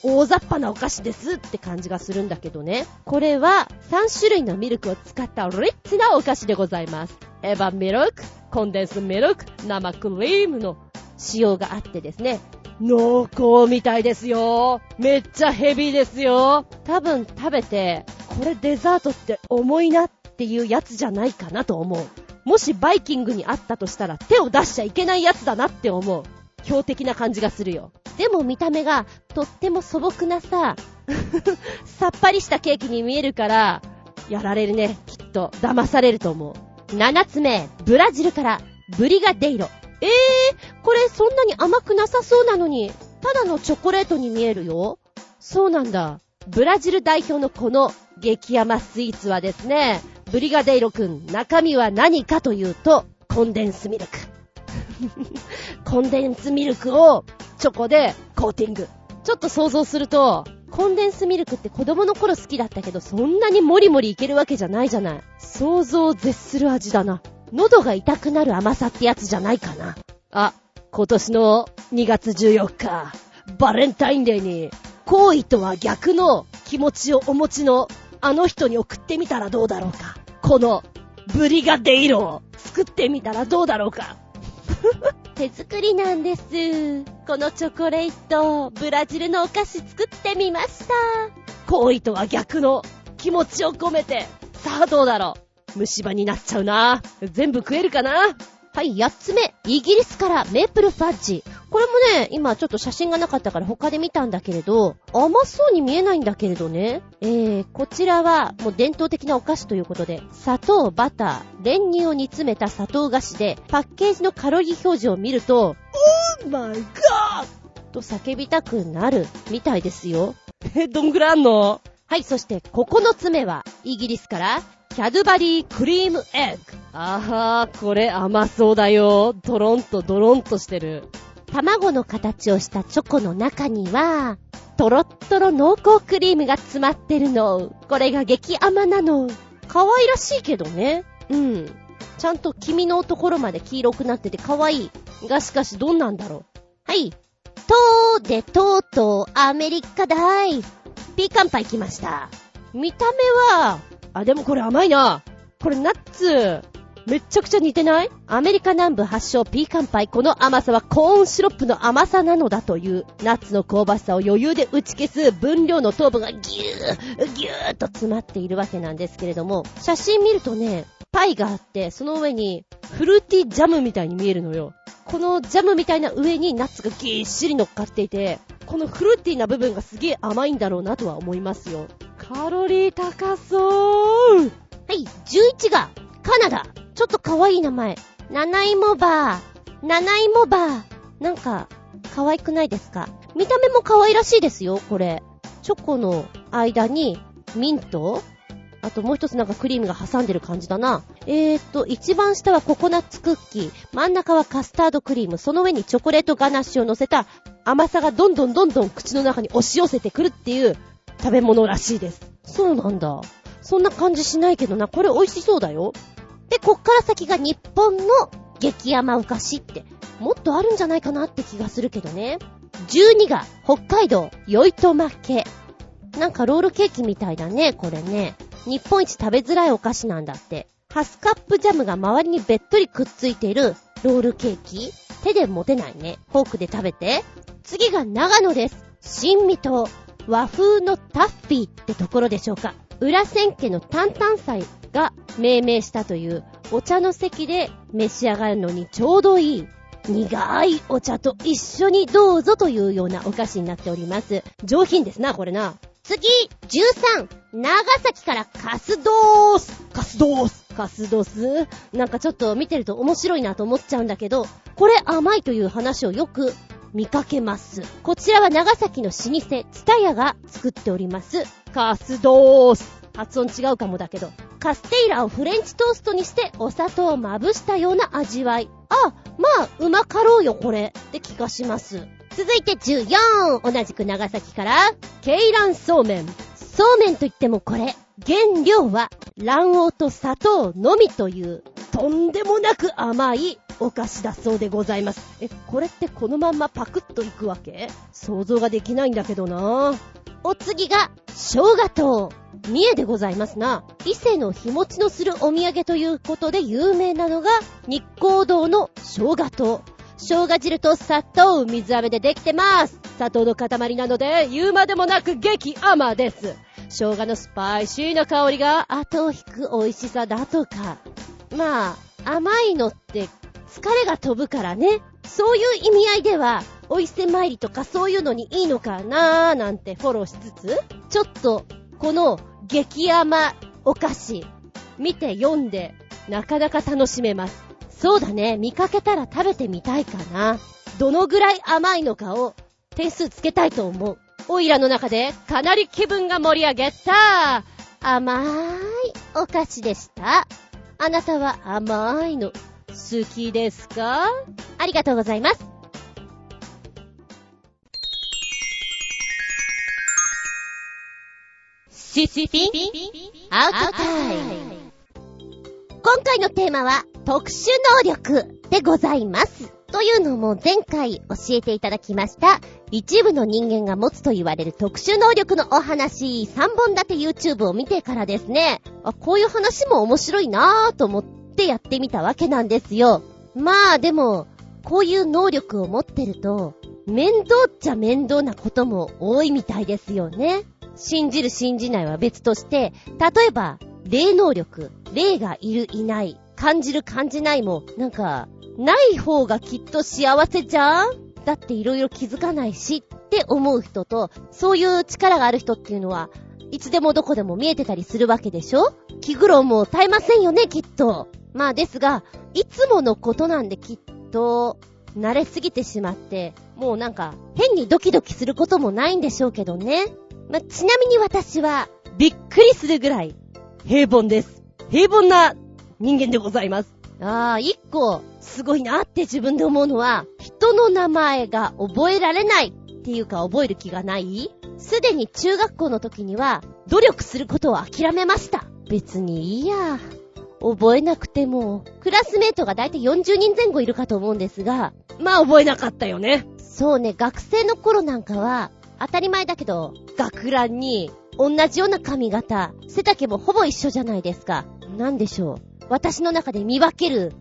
大雑把なお菓子ですって感じがするんだけどね。これは3種類のミルクを使ったリッチなお菓子でございます。エヴァミルク、コンデンスミルク、生クリームの使用があってですね。濃厚みたいですよ。めっちゃヘビーですよ。多分食べて、これデザートって重いなっていうやつじゃないかなと思う。もしバイキングにあったとしたら手を出しちゃいけないやつだなって思う。強敵な感じがするよ。でも見た目がとっても素朴なさ、さっぱりしたケーキに見えるから、やられるね。きっと。騙されると思う。7つ目、ブラジルからブリガデイロ。えー、これそんなに甘くなさそうなのに、ただのチョコレートに見えるよ。そうなんだ。ブラジル代表のこの激甘スイーツはですね、ブリガデイロくん、中身は何かというと、コンデンスミルク。コンデンスミルクをチョコでコーティング。ちょっと想像すると、コンデンスミルクって子供の頃好きだったけど、そんなにモリモリいけるわけじゃないじゃない。想像を絶する味だな。喉が痛くなる甘さってやつじゃないかな。あ、今年の2月14日、バレンタインデーに、行為とは逆の気持ちをお持ちのあの人に送ってみたらどうだろうか。この、ブリガデイロを作ってみたらどうだろうか。手作りなんです。このチョコレート、ブラジルのお菓子作ってみました。行為とは逆の気持ちを込めて、さあどうだろう。虫歯になっちゃうな。全部食えるかなはい、8つ目。イギリスからメープルファッジ。これもね、今ちょっと写真がなかったから他で見たんだけれど、甘そうに見えないんだけれどね。えー、こちらはもう伝統的なお菓子ということで、砂糖、バター、練乳を煮詰めた砂糖菓子で、パッケージのカロリー表示を見ると、オーマイガーと叫びたくなるみたいですよ。え、どんぐらいあんの？はい、そして9つ目は、イギリスから、キャドバリークリームエッグ。あー、これ甘そうだよ。ドロンとドロンとしてる。卵の形をしたチョコの中には、トロットロ濃厚クリームが詰まってるの。これが激甘なの。可愛らしいけどね。うん。ちゃんと黄身のところまで黄色くなってて可愛い。がしかしどんなんだろう。はい。とーでとうとうアメリカ大。ピーカンパイ来ました。見た目は、あ、でもこれ甘いな。これナッツ、めっちゃくちゃ似てない？アメリカ南部発祥ピーカンパイ。この甘さはコーンシロップの甘さなのだという、ナッツの香ばしさを余裕で打ち消す分量の糖分がギュー、ギューと詰まっているわけなんですけれども、写真見るとね、パイがあって、その上にフルーティージャムみたいに見えるのよ。このジャムみたいな上にナッツがぎっしり乗っかっていて、このフルーティーな部分がすげえ甘いんだろうなとは思いますよ。カロリー高そうはい、11がカナダ。ちょっと可愛い名前。七芋バー。七芋バー。なんか、可愛くないですか？見た目も可愛らしいですよ、これ。チョコの間に、ミント？あともう一つなんかクリームが挟んでる感じだな。えーっと、一番下はココナッツクッキー。真ん中はカスタードクリーム。その上にチョコレートガナッシュを乗せた甘さがどんどんどんどん口の中に押し寄せてくるっていう食べ物らしいです。そうなんだ。そんな感じしないけどな。これ美味しそうだよ。で、こっから先が日本の激甘お菓子って、もっとあるんじゃないかなって気がするけどね。12が北海道酔いと負け。なんかロールケーキみたいだね、これね。日本一食べづらいお菓子なんだって。ハスカップジャムが周りにべっとりくっついているロールケーキ手で持てないね。フォークで食べて。次が長野です。新味と和風のタッフィーってところでしょうか。裏千家の担々祭が命名したというお茶の席で召し上がるのにちょうどいい苦いお茶と一緒にどうぞというようなお菓子になっております。上品ですな、これな。次、13、長崎からカスドース。カスドース。カスドス？なんかちょっと見てると面白いなと思っちゃうんだけど、これ甘いという話をよく見かけます。こちらは長崎の老舗、ツタヤが作っております。カスドース。発音違うかもだけど。カステイラをフレンチトーストにしてお砂糖をまぶしたような味わい。あ、まあ、うまかろうよ、これ。って気がします。続いて14。同じく長崎から、ケイランそうめん。そうめんといってもこれ、原料は卵黄と砂糖のみという、とんでもなく甘いお菓子だそうでございます。え、これってこのまんまパクッといくわけ？想像ができないんだけどなお次が、生姜糖。三重でございますな。伊勢の日持ちのするお土産ということで有名なのが、日光堂の生姜糖。生姜汁と砂糖、水飴でできてます。砂糖の塊なので、言うまでもなく激甘です。生姜のスパイシーな香りが後を引く美味しさだとか。まあ、甘いのって疲れが飛ぶからね。そういう意味合いでは、お伊勢参りとかそういうのにいいのかなーなんてフォローしつつ、ちょっと、この激甘お菓子、見て読んで、なかなか楽しめます。そうだね、見かけたら食べてみたいかな。どのぐらい甘いのかを点数つけたいと思う。オイラの中でかなり気分が盛り上げた甘ーいお菓子でした。あなたは甘いの好きですか？ありがとうございます。シシピンアウトタイム。今回のテーマは、特殊能力でございます。というのも前回教えていただきました、一部の人間が持つと言われる特殊能力のお話、3本立て YouTube を見てからですね、あ、こういう話も面白いなぁと思ってやってみたわけなんですよ。まあでも、こういう能力を持ってると、面倒っちゃ面倒なことも多いみたいですよね。信じる信じないは別として、例えば、霊能力、霊がいるいない、感じる感じないも、なんか、ない方がきっと幸せじゃんだって色々気づかないしって思う人と、そういう力がある人っていうのは、いつでもどこでも見えてたりするわけでしょ？気苦労も絶えませんよね、きっと。まあですが、いつものことなんできっと、慣れすぎてしまって、もうなんか、変にドキドキすることもないんでしょうけどね。まあ、ちなみに私は、びっくりするぐらい平凡です。平凡な人間でございます。ああ、一個、すごいなって自分で思うのは、人の名前が覚えられないっていうか覚える気がないすでに中学校の時には、努力することを諦めました。別にいいや。覚えなくても、クラスメートがだいたい40人前後いるかと思うんですが、まあ覚えなかったよね。そうね、学生の頃なんかは、当たり前だけど、学ランに、同じような髪型、背丈もほぼ一緒じゃないですか。なんでしょう。私の中で見分ける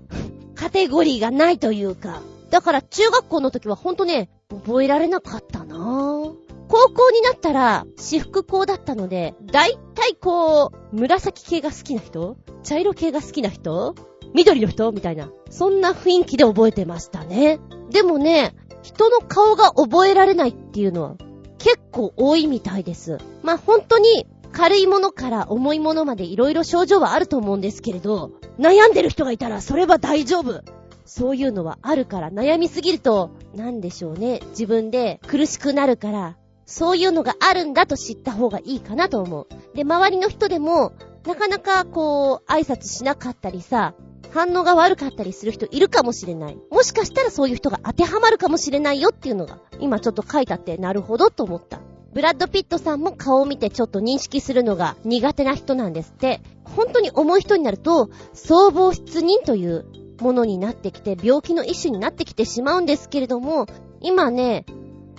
カテゴリーがないというか。だから中学校の時はほんとね、覚えられなかったなぁ。高校になったら、私服校だったので、だいたいこう、紫系が好きな人茶色系が好きな人緑の人みたいな。そんな雰囲気で覚えてましたね。でもね、人の顔が覚えられないっていうのは、結構多いみたいです。まあ、本当に、軽いものから重いものまで色々症状はあると思うんですけれど、悩んでる人がいたらそれは大丈夫。そういうのはあるから悩みすぎると、なんでしょうね。自分で苦しくなるから、そういうのがあるんだと知った方がいいかなと思う。で、周りの人でも、なかなかこう、挨拶しなかったりさ、反応が悪かったりする人いるかもしれない。もしかしたらそういう人が当てはまるかもしれないよっていうのが、今ちょっと書いてあって、なるほどと思った。ブラッド・ピットさんも顔を見てちょっと認識するのが苦手な人なんですって。本当に重い人になると、総合失認というものになってきて、病気の一種になってきてしまうんですけれども、今ね、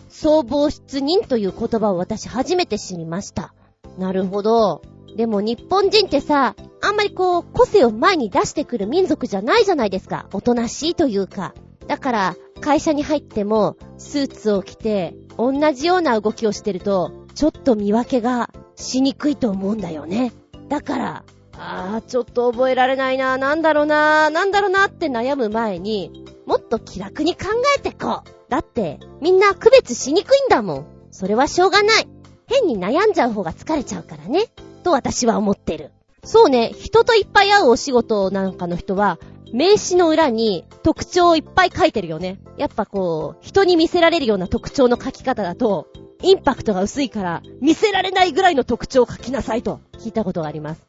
総合失認という言葉を私初めて知りました。なるほど。でも日本人ってさ、あんまりこう、個性を前に出してくる民族じゃないじゃないですか。おとなしいというか。だから、会社に入っても、スーツを着て、同じような動きをしてると、ちょっと見分けがしにくいと思うんだよね。だから、あー、ちょっと覚えられないな、なんだろうな、なんだろうなって悩む前に、もっと気楽に考えてこう。だって、みんな区別しにくいんだもん。それはしょうがない。変に悩んじゃう方が疲れちゃうからね。と私は思ってる。そうね、人といっぱい会うお仕事なんかの人は、名刺の裏に特徴をいっぱい書いてるよね。やっぱこう、人に見せられるような特徴の書き方だと、インパクトが薄いから、見せられないぐらいの特徴を書きなさいと聞いたことがあります。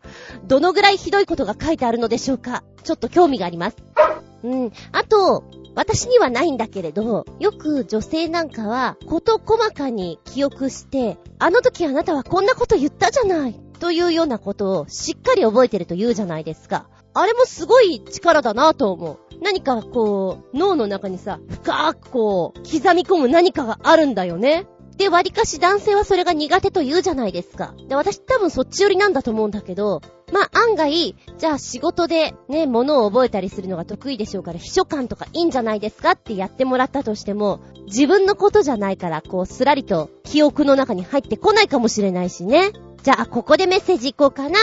どのぐらいひどいことが書いてあるのでしょうか？ちょっと興味があります。うん。あと、私にはないんだけれど、よく女性なんかは、こと細かに記憶して、あの時あなたはこんなこと言ったじゃない。というようなことをしっかり覚えてると言うじゃないですか。あれもすごい力だなと思う。何かこう、脳の中にさ、深くこう、刻み込む何かがあるんだよね。で、割かし男性はそれが苦手と言うじゃないですか。で、私多分そっち寄りなんだと思うんだけど、まあ、案外、じゃあ仕事でね、物を覚えたりするのが得意でしょうから、秘書官とかいいんじゃないですかってやってもらったとしても、自分のことじゃないから、こう、すらりと記憶の中に入ってこないかもしれないしね。じゃあ、ここでメッセージいこうかな。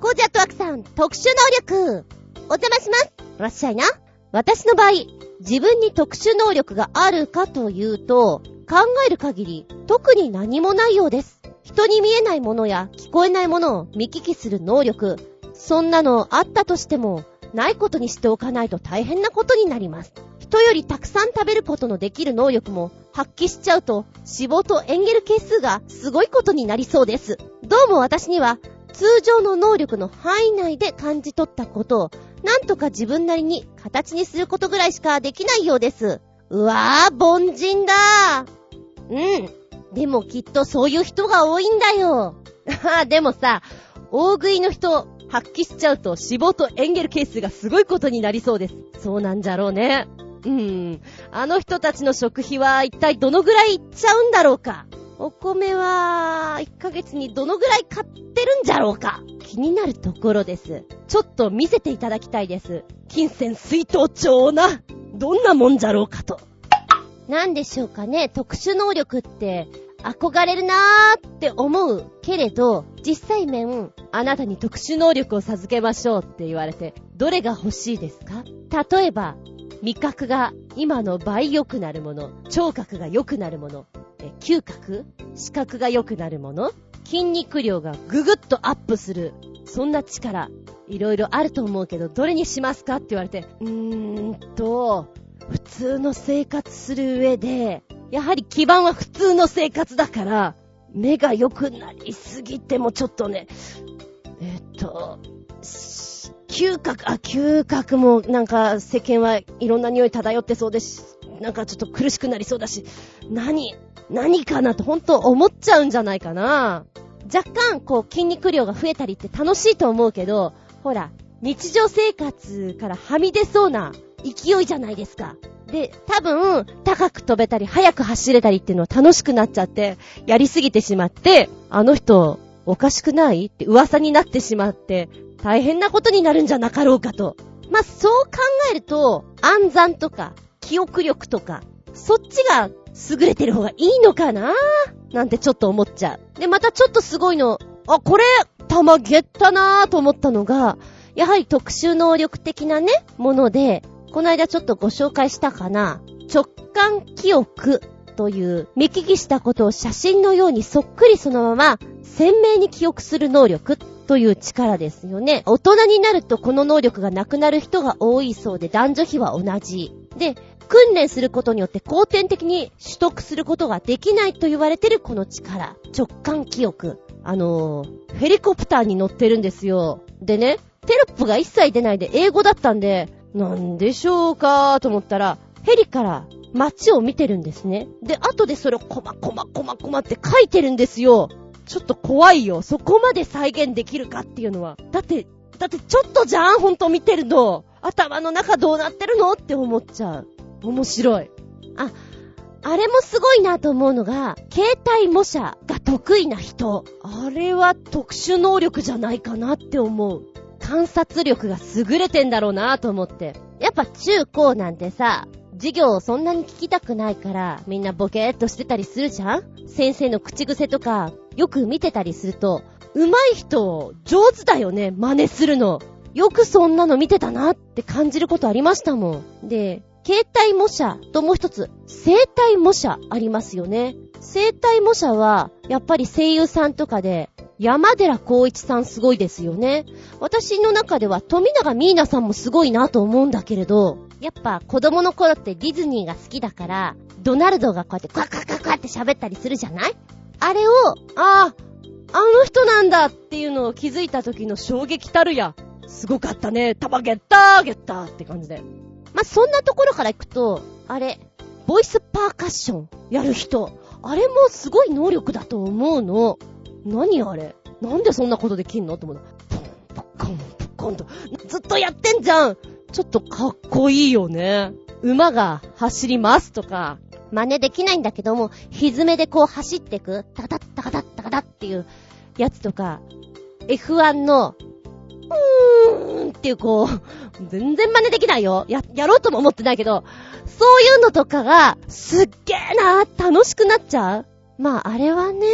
コージャットワークさん、特殊能力。お邪魔します。いらっしゃいな。私の場合、自分に特殊能力があるかというと、考える限り、特に何もないようです。人に見えないものや聞こえないものを見聞きする能力。そんなのあったとしても、ないことにしておかないと大変なことになります。人よりたくさん食べることのできる能力も発揮しちゃうと脂肪とエンゲル係数がすごいことになりそうです。どうも私には通常の能力の範囲内で感じ取ったことをなんとか自分なりに形にすることぐらいしかできないようです。うわぁ、凡人だうん。でもきっとそういう人が多いんだよ。あでもさ、大食いの人、発揮しちゃうと脂肪とエンゲル係数がすごいことになりそうです。そうなんじゃろうね。うん。あの人たちの食費は一体どのぐらいいっちゃうんだろうか。お米は、1ヶ月にどのぐらい買ってるんじゃろうか？気になるところです。ちょっと見せていただきたいです。金銭水筒帳な。どんなもんじゃろうかと。なんでしょうかね、特殊能力って憧れるなーって思うけれど、実際面、あなたに特殊能力を授けましょうって言われて、どれが欲しいですか？例えば、味覚が今の倍良くなるもの、聴覚が良くなるもの、嗅覚？視覚が良くなるもの？筋肉量がぐぐっとアップする。そんな力、いろいろあると思うけど、どれにしますかって言われて、うーんと、普通の生活する上で、やはり基盤は普通の生活だから、目が良くなりすぎてもちょっとね、えっと、嗅覚、あ、嗅覚もなんか世間はいろんな匂い漂ってそうですし、なんかちょっと苦しくなりそうだし、何、何かなと本当思っちゃうんじゃないかな。若干こう筋肉量が増えたりって楽しいと思うけど、ほら、日常生活からはみ出そうな勢いじゃないですか。で、多分、高く飛べたり、速く走れたりっていうのは楽しくなっちゃって、やりすぎてしまって、あの人、おかしくないって噂になってしまって、大変なことになるんじゃなかろうかと。まあ、そう考えると、暗算とか、記憶力とか、そっちが優れてる方がいいのかな？なんてちょっと思っちゃう。で、またちょっとすごいの、あ、これ、玉ゲッタなーと思ったのが、やはり特殊能力的なね、もので、この間ちょっとご紹介したかな、直感記憶という見聞きしたことを写真のようにそっくりそのまま鮮明に記憶する能力という力ですよね。大人になるとこの能力がなくなる人が多いそうで男女比は同じ。で、訓練することによって後天的に取得することができないと言われてるこの力。直感記憶。あのー、ヘリコプターに乗ってるんですよ。でね、テロップが一切出ないで英語だったんで、なんでしょうかと思ったら、ヘリから街を見てるんですね。で、後でそれをコマコマコマコマって書いてるんですよ。ちょっと怖いよ。そこまで再現できるかっていうのは。だって、だってちょっとじゃん？ほんと見てるの。頭の中どうなってるの？って思っちゃう。面白い。あ、あれもすごいなと思うのが、携帯模写が得意な人。あれは特殊能力じゃないかなって思う。観察力が優れてんだろうなと思って。やっぱ中高なんてさ、授業をそんなに聞きたくないから、みんなボケーっとしてたりするじゃん？先生の口癖とか、よく見てたりすると、上手い人、上手だよね、真似するの。よくそんなの見てたなって感じることありましたもん。で、携帯模写ともう一つ、生体模写ありますよね。生体模写は、やっぱり声優さんとかで、山寺孝一さんすごいですよね。私の中では富永ミーナさんもすごいなと思うんだけれど、やっぱ子供の頃ってディズニーが好きだから、ドナルドがこうやってクワクワクワクワって喋ったりするじゃない？あれを、ああ、あの人なんだっていうのを気づいた時の衝撃たるや。すごかったね。タバゲッターゲッターって感じで。まあ、そんなところから行くと、あれ、ボイスパーカッションやる人、あれもすごい能力だと思うの。何あれ？なんでそんなことできんの？って思うの。ポン、ポッコン、ポッコンと。ずっとやってんじゃんちょっとかっこいいよね。馬が走りますとか、真似できないんだけども、歪めでこう走ってく、タカタッタカタッタカタっていうやつとか、F1 のうーんっていうこう、全然真似できないよ。や、やろうとも思ってないけど、そういうのとかが、すっげーな、楽しくなっちゃう。まあ、あれはね、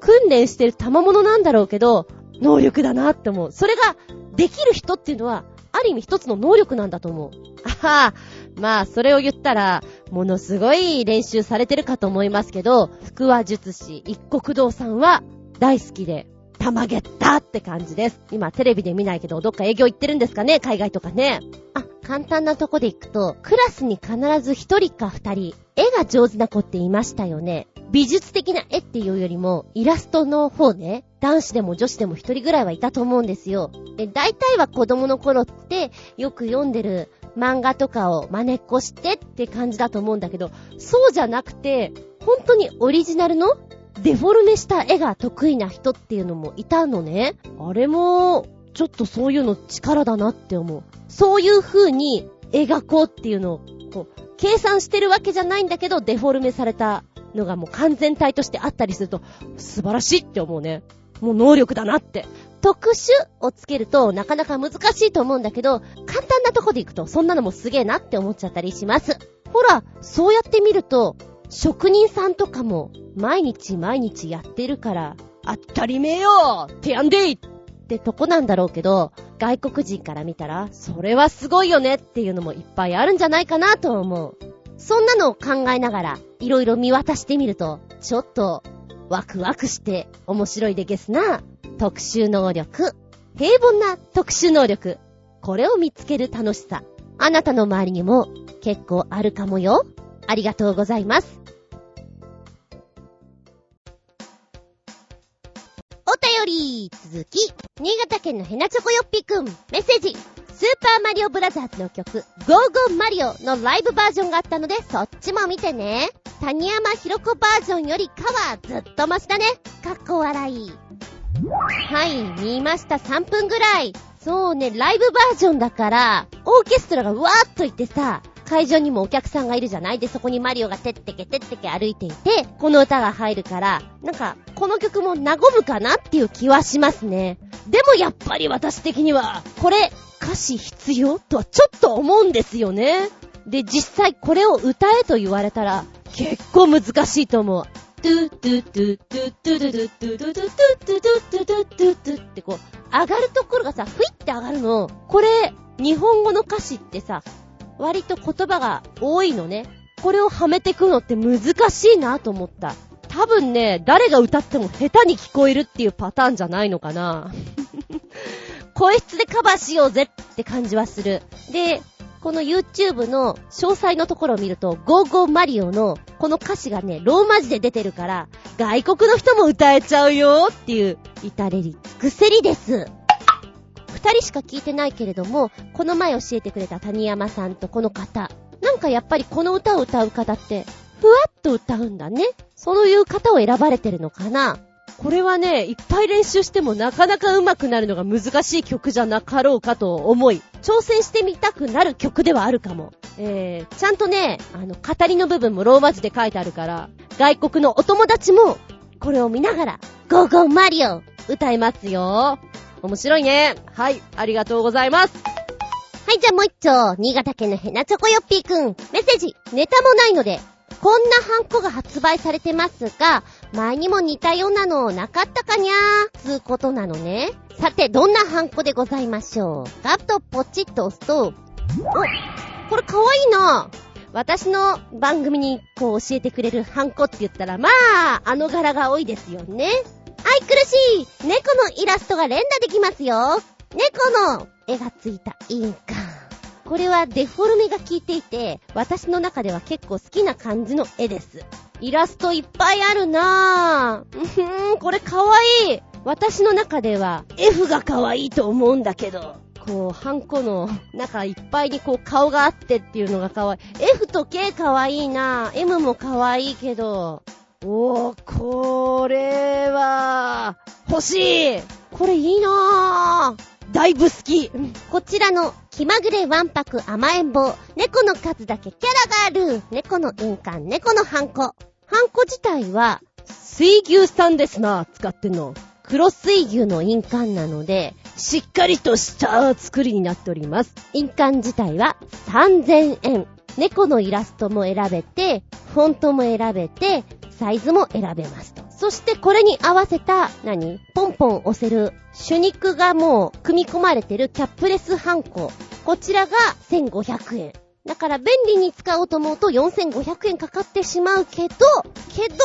訓練してる賜物なんだろうけど、能力だなって思う。それが、できる人っていうのは、ある意味一つの能力なんだと思う。あはまあ、それを言ったら、ものすごい練習されてるかと思いますけど、腹話術師一国堂さんは大好きで、たまげったって感じです。今テレビで見ないけど、どっか営業行ってるんですかね？海外とかね。あ、簡単なとこで行くと、クラスに必ず一人か二人、絵が上手な子っていましたよね。美術的な絵っていうよりも、イラストの方ね、男子でも女子でも一人ぐらいはいたと思うんですよ。で、大体は子供の頃って、よく読んでる漫画とかを真似っこしてって感じだと思うんだけど、そうじゃなくて、本当にオリジナルのデフォルメした絵が得意な人っていうのもいたのね。あれも、ちょっとそういうの力だなって思う。そういう風に描こうっていうのを、こう、計算してるわけじゃないんだけど、デフォルメされたのがもう完全体としてあったりすると、素晴らしいって思うね。もう能力だなって。特殊をつけるとなかなか難しいと思うんだけど、簡単なとこで行くとそんなのもすげえなって思っちゃったりします。ほら、そうやって見ると、職人さんとかも毎日毎日やってるから、当たりめよてやんでいってとこなんだろうけど、外国人から見たら、それはすごいよねっていうのもいっぱいあるんじゃないかなと思う。そんなのを考えながら、いろいろ見渡してみると、ちょっと、ワクワクして面白いでげすな。特殊能力。平凡な特殊能力。これを見つける楽しさ。あなたの周りにも結構あるかもよ。ありがとうございます。便り続き、新潟県のヘナチョコヨッピーくん、メッセージ。スーパーマリオブラザーズの曲、ゴーゴーマリオのライブバージョンがあったので、そっちも見てね。谷山ひろ子バージョンよりかはずっとマシだね。かっこ笑い。はい、見ました。3分ぐらい。そうね、ライブバージョンだから、オーケストラがわーっといてさ、会場にもお客さんがいるじゃないで、そこにマリオがてってけてってけ歩いていて、この歌が入るから、なんか、この曲も和むかなっていう気はしますね。でもやっぱり私的には、これ、歌詞必要とはちょっと思うんですよね。で、実際これを歌えと言われたら、結構難しいと思う。トゥトゥトゥトゥトゥトゥトゥトゥトゥトゥトゥトゥトゥトゥトゥトゥトゥトゥってこう、上がるところがさ、ふいって上がるの。これ、日本語の歌詞ってさ、割と言葉が多いのね。これをはめてくのって難しいなと思った。多分ね、誰が歌っても下手に聞こえるっていうパターンじゃないのかな。声質でカバーしようぜって感じはする。で、この YouTube の詳細のところを見ると、ゴーゴーマリオのこの歌詞がね、ローマ字で出てるから、外国の人も歌えちゃうよっていう、至れり尽くせりです。二人しか聞いてないけれども、この前教えてくれた谷山さんとこの方。なんかやっぱりこの歌を歌う方って、ふわっと歌うんだね。そういう方を選ばれてるのかなこれはね、いっぱい練習してもなかなか上手くなるのが難しい曲じゃなかろうかと思い、挑戦してみたくなる曲ではあるかも。えー、ちゃんとね、あの、語りの部分もローマ字で書いてあるから、外国のお友達も、これを見ながら、ゴーゴーマリオ歌いますよ。面白いね。はい、ありがとうございます。はい、じゃあもう一丁、新潟県のヘナチョコヨッピーくん、メッセージ、ネタもないので、こんなハンコが発売されてますが、前にも似たようなのなかったかにゃー、つうことなのね。さて、どんなハンコでございましょう。ガッとポチッと押すと、お、これかわいいな私の番組にこう教えてくれるハンコって言ったら、まあ、あの柄が多いですよね。愛くるしい猫のイラストが連打できますよ。猫の絵がついた印鑑。これはデフォルメが効いていて、私の中では結構好きな感じの絵です。イラストいっぱいあるなぁ。うーん、これかわいい。私の中では F が可愛いいと思うんだけど、こう、ハンコの中いっぱいにこう顔があってっていうのが可愛いい。F と K 可愛いいなぁ。M も可愛いけど、おー、これは、欲しいこれいいなぁ。だいぶ好き。こちらの気まぐれわんぱく甘えん坊。猫の数だけキャラがある。猫の印鑑、猫のハンコ。ハンコ自体は、水牛さんですな、使ってんの。黒水牛の印鑑なので、しっかりとした作りになっております。印鑑自体は3000円。猫のイラストも選べて、フォントも選べて、サイズも選べますと。そしてこれに合わせた、何？ポンポン押せる、手肉がもう組み込まれてるキャップレスハンコ。こちらが1500円。だから便利に使おうと思うと4500円かかってしまうけど、けど、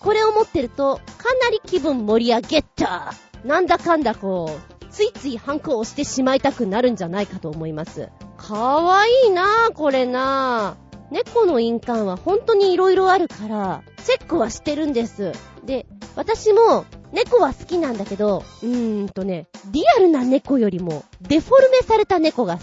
これを持ってるとかなり気分盛り上げた。なんだかんだこう、ついついハンコを押してしまいたくなるんじゃないかと思います。かわいいなぁ、これなぁ。猫の印鑑は本当に色々あるから、チェックはしてるんです。で、私も猫は好きなんだけど、うーんとね、リアルな猫よりもデフォルメされた猫が好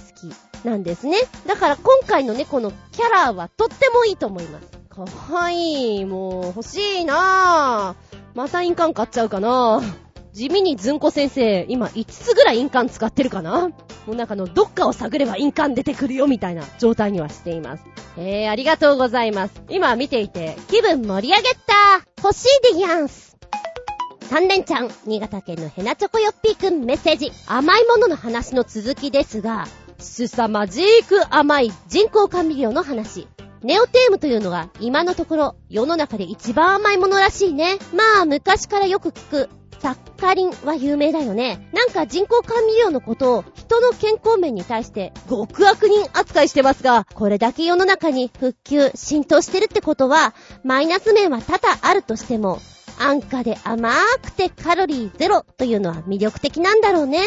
きなんですね。だから今回の猫のキャラはとってもいいと思います。かわいい。もう欲しいなぁ。また印鑑買っちゃうかなぁ地味にずんこ先生、今5つぐらい印鑑使ってるかな？もうなんかのどっかを探れば印鑑出てくるよみたいな状態にはしています。えー、ありがとうございます。今見ていて気分盛り上げた欲しいでやんす。三連ちゃん、新潟県のヘナチョコヨッピーくんメッセージ。甘いものの話の続きですが、凄まじーく甘い人工甘味料の話。ネオテームというのが今のところ世の中で一番甘いものらしいね。まあ昔からよく聞くサッカリンは有名だよね。なんか人工甘味料のことを人の健康面に対して極悪人扱いしてますが、これだけ世の中に復旧、浸透してるってことは、マイナス面は多々あるとしても、安価で甘くてカロリーゼロというのは魅力的なんだろうね。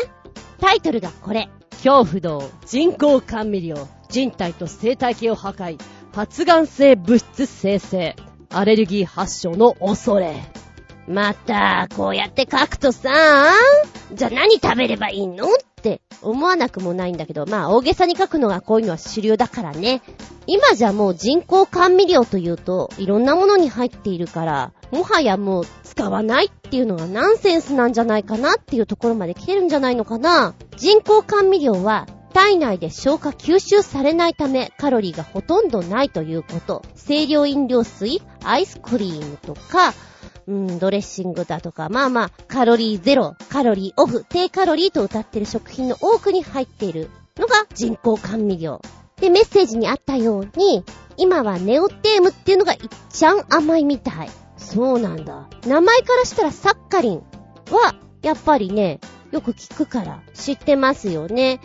タイトルがこれ。恐怖道人工甘味料。人体と生態系を破壊。発がん性物質生成。アレルギー発症の恐れ。また、こうやって書くとさ、じゃあ何食べればいいのって思わなくもないんだけど、まあ大げさに書くのがこういうのは主流だからね。今じゃもう人工甘味料というと、いろんなものに入っているから、もはやもう使わないっていうのがナンセンスなんじゃないかなっていうところまで来てるんじゃないのかな。人工甘味料は体内で消化吸収されないためカロリーがほとんどないということ。清涼飲料水、アイスクリームとか、うん、ドレッシングだとか、まあまあ、カロリーゼロ、カロリーオフ、低カロリーと歌ってる食品の多くに入っているのが人工甘味料。で、メッセージにあったように、今はネオテームっていうのがいっちゃん甘いみたい。そうなんだ。名前からしたらサッカリンは、やっぱりね、よく聞くから知ってますよね。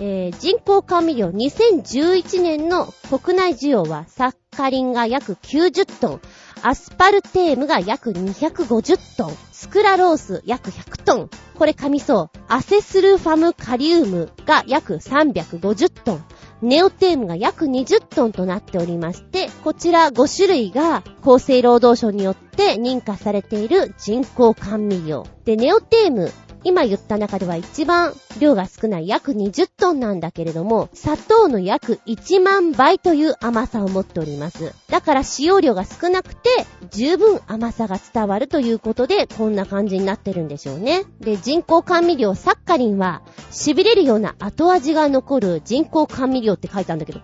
えー、人工甘味料2011年の国内需要はサッカリンが約90トン、アスパルテームが約250トン、スクラロース約100トン、これ噛みそう。アセスルファムカリウムが約350トン、ネオテームが約20トンとなっておりまして、こちら5種類が厚生労働省によって認可されている人工甘味料。で、ネオテーム今言った中では一番量が少ない約20トンなんだけれども、砂糖の約1万倍という甘さを持っております。だから使用量が少なくて、十分甘さが伝わるということで、こんな感じになってるんでしょうね。で、人工甘味料サッカリンは、痺れるような後味が残る人工甘味料って書いたんだけど、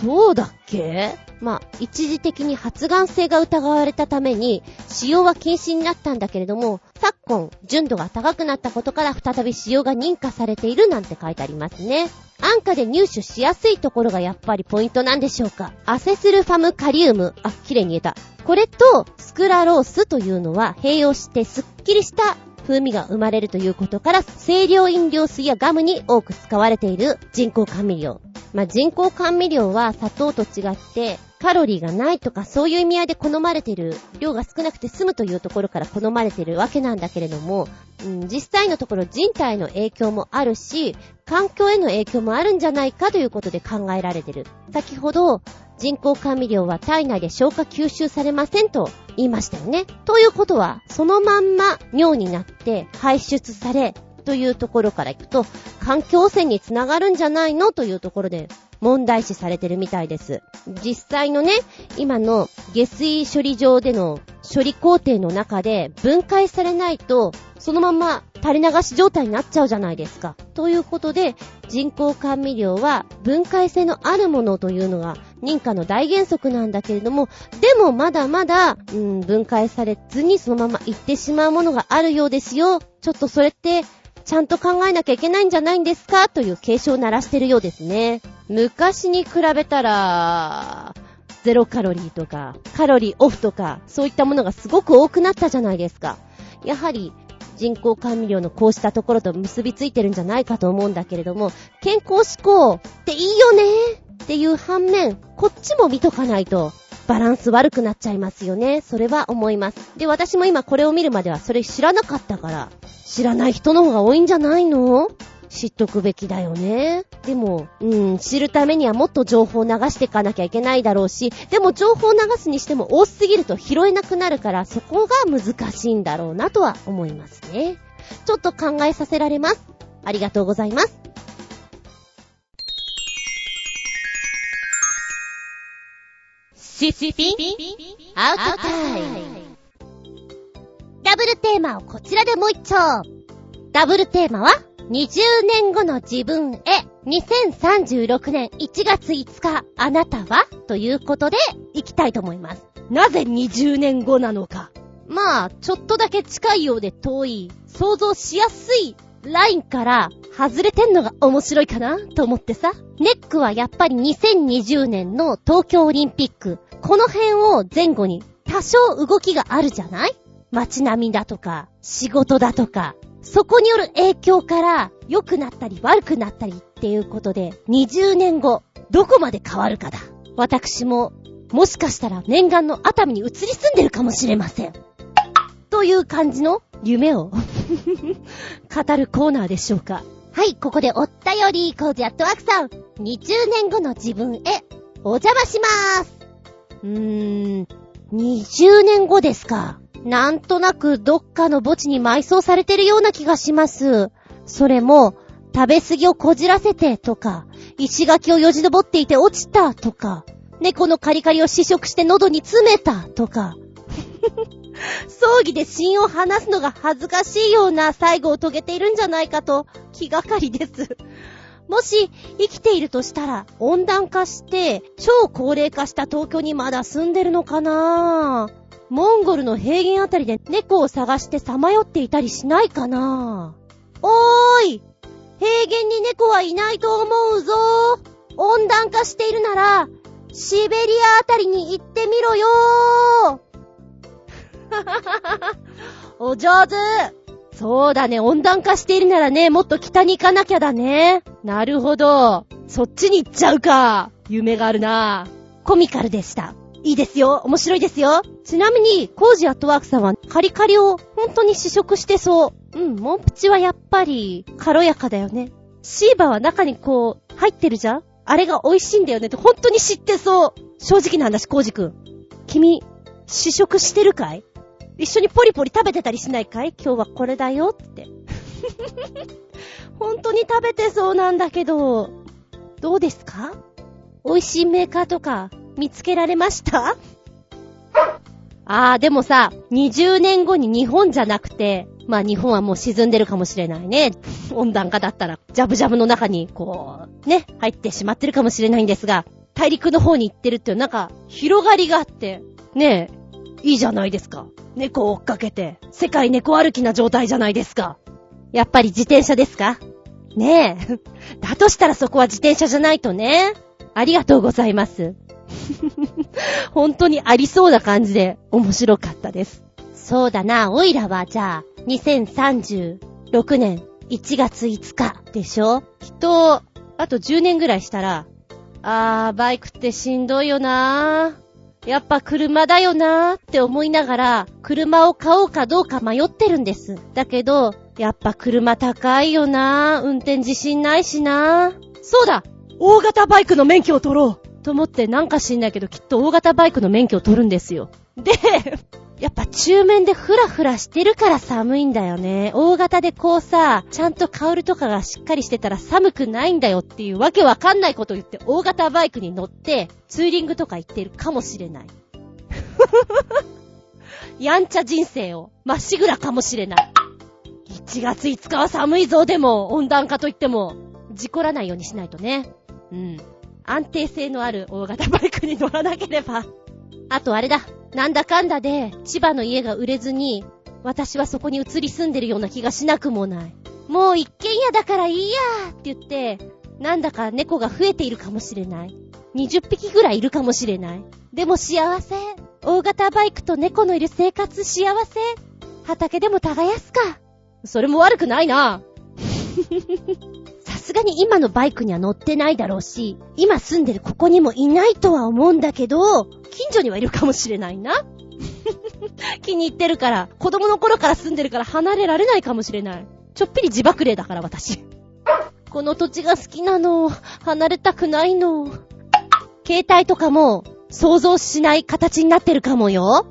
そうだっけ？まあ、一時的に発がん性が疑われたために、使用は禁止になったんだけれども、昨今、純度が高くなったことから再び使用が認可されているなんて書いてありますね。安価で入手しやすいところがやっぱりポイントなんでしょうか？アセスルファムカリウム、あ、綺麗に言えた。これと、スクラロースというのは併用してスッキリした風味が生まれるということから、清涼飲料水やガムに多く使われている人工甘味料。まあ、人工甘味料は砂糖と違って、カロリーがないとかそういう意味合いで好まれている、量が少なくて済むというところから好まれているわけなんだけれども、うん、実際のところ人体の影響もあるし、環境への影響もあるんじゃないかということで考えられている。先ほど、人工甘味料は体内で消化吸収されませんと言いましたよね。ということは、そのまんま尿になって排出され、というところからいくと、環境汚染につながるんじゃないのというところで問題視されてるみたいです。実際のね、今の下水処理場での処理工程の中で分解されないと、そのまま垂れ流し状態になっちゃうじゃないですか。ということで、人工甘味料は分解性のあるものというのが認可の大原則なんだけれども、でもまだまだ、うん、分解されずにそのまま行ってしまうものがあるようですよ。ちょっとそれってちゃんと考えなきゃいけないんじゃないんですか？という警鐘を鳴らしてるようですね。昔に比べたら、ゼロカロリーとか、カロリーオフとか、そういったものがすごく多くなったじゃないですか。やはり、人工甘味料のこうしたところと結びついてるんじゃないかと思うんだけれども、健康志向っていいよね？っていう反面、こっちも見とかないと、バランス悪くなっちゃいますよね。それは思います。で、私も今これを見るまではそれ知らなかったから、知らない人の方が多いんじゃないの？知っとくべきだよね。でも、うん、知るためにはもっと情報を流していかなきゃいけないだろうし、でも情報を流すにしても多すぎると拾えなくなるから、そこが難しいんだろうなとは思いますね。ちょっと考えさせられます。ありがとうございます。シシピアウトタイム。ダブルテーマをこちらでもう一丁。ダブルテーマは？20年後の自分へ、2036年1月5日、あなたは？ということで、行きたいと思います。なぜ20年後なのか？まあ、ちょっとだけ近いようで遠い、想像しやすいラインから外れてんのが面白いかな？と思ってさ。ネックはやっぱり2020年の東京オリンピック。この辺を前後に多少動きがあるじゃない？街並みだとか、仕事だとか、そこによる影響から良くなったり悪くなったりっていうことで、20年後、どこまで変わるかだ。私も、もしかしたら念願の熱海に移り住んでるかもしれません。という感じの夢を 語るコーナーでしょうか。はい、ここでおったより、コージアットワークさん。20年後の自分へ、お邪魔しまーす。うーん、20年後ですか。なんとなくどっかの墓地に埋葬されてるような気がします。それも、食べ過ぎをこじらせてとか、石垣をよじ登っていて落ちたとか、猫のカリカリを試食して喉に詰めたとか、葬儀で死因を話すのが恥ずかしいような最後を遂げているんじゃないかと気がかりです。もし生きているとしたら温暖化して超高齢化した東京にまだ住んでるのかなぁモンゴルの平原あたりで猫を探してさまよっていたりしないかな？おーい平原に猫はいないと思うぞ温暖化しているなら、シベリアあたりに行ってみろよー お上手そうだね、温暖化しているならね、もっと北に行かなきゃだね。なるほど。そっちに行っちゃうか。夢があるな。コミカルでした。いいですよ。面白いですよ。ちなみに、コージアットワークさんはカリカリを本当に試食してそう。うん、モンプチはやっぱり軽やかだよね。シーバーは中にこう、入ってるじゃん？あれが美味しいんだよねって本当に知ってそう。正直な話、コージくん。君、試食してるかい？一緒にポリポリ食べてたりしないかい？今日はこれだよって。本当に食べてそうなんだけど、どうですか？美味しいメーカーとか見つけられました？あー、でもさ、20年後に日本じゃなくて、まあ日本はもう沈んでるかもしれないね。温暖化だったら、ジャブジャブの中に、こう、ね、入ってしまってるかもしれないんですが、大陸の方に行ってるっていう、なんか、広がりがあって、ねえ、いいじゃないですか。猫を追っかけて、世界猫歩きな状態じゃないですか。やっぱり自転車ですか？ねえ。だとしたらそこは自転車じゃないとね。ありがとうございます。本当にありそうな感じで面白かったです。そうだな、オイラはじゃあ、2036年1月5日でしょ？きっと、あと10年ぐらいしたら、あー、バイクってしんどいよなー。やっぱ車だよなーって思いながら、車を買おうかどうか迷ってるんです。だけど、やっぱ車高いよなー。運転自信ないしなー。そうだ大型バイクの免許を取ろうと思ってなんか知んないけどきっと大型バイクの免許を取るんですよ。で、やっぱ中面でフラフラしてるから寒いんだよね。大型でこうさ、ちゃんとカウルとかがしっかりしてたら寒くないんだよっていうわけわかんないこと言って大型バイクに乗ってツーリングとか行ってるかもしれない。やんちゃ人生をまっしぐらかもしれない。1月5日は寒いぞ、でも温暖化といっても事故らないようにしないとね。うん。安定性のある大型バイクに乗らなければ。あとあれだ。なんだかんだで、千葉の家が売れずに、私はそこに移り住んでるような気がしなくもない。もう一軒家だからいいやって言って、なんだか猫が増えているかもしれない。20匹ぐらいいるかもしれない。でも幸せ。大型バイクと猫のいる生活幸せ。畑でも耕すか。それも悪くないな。すがに今のバイクには乗ってないだろうし、今住んでるここにもいないとは思うんだけど、近所にはいるかもしれないな。気に入ってるから、子供の頃から住んでるから離れられないかもしれない。ちょっぴり自爆霊だから私。この土地が好きなの。離れたくないの。携帯とかも想像しない形になってるかもよ。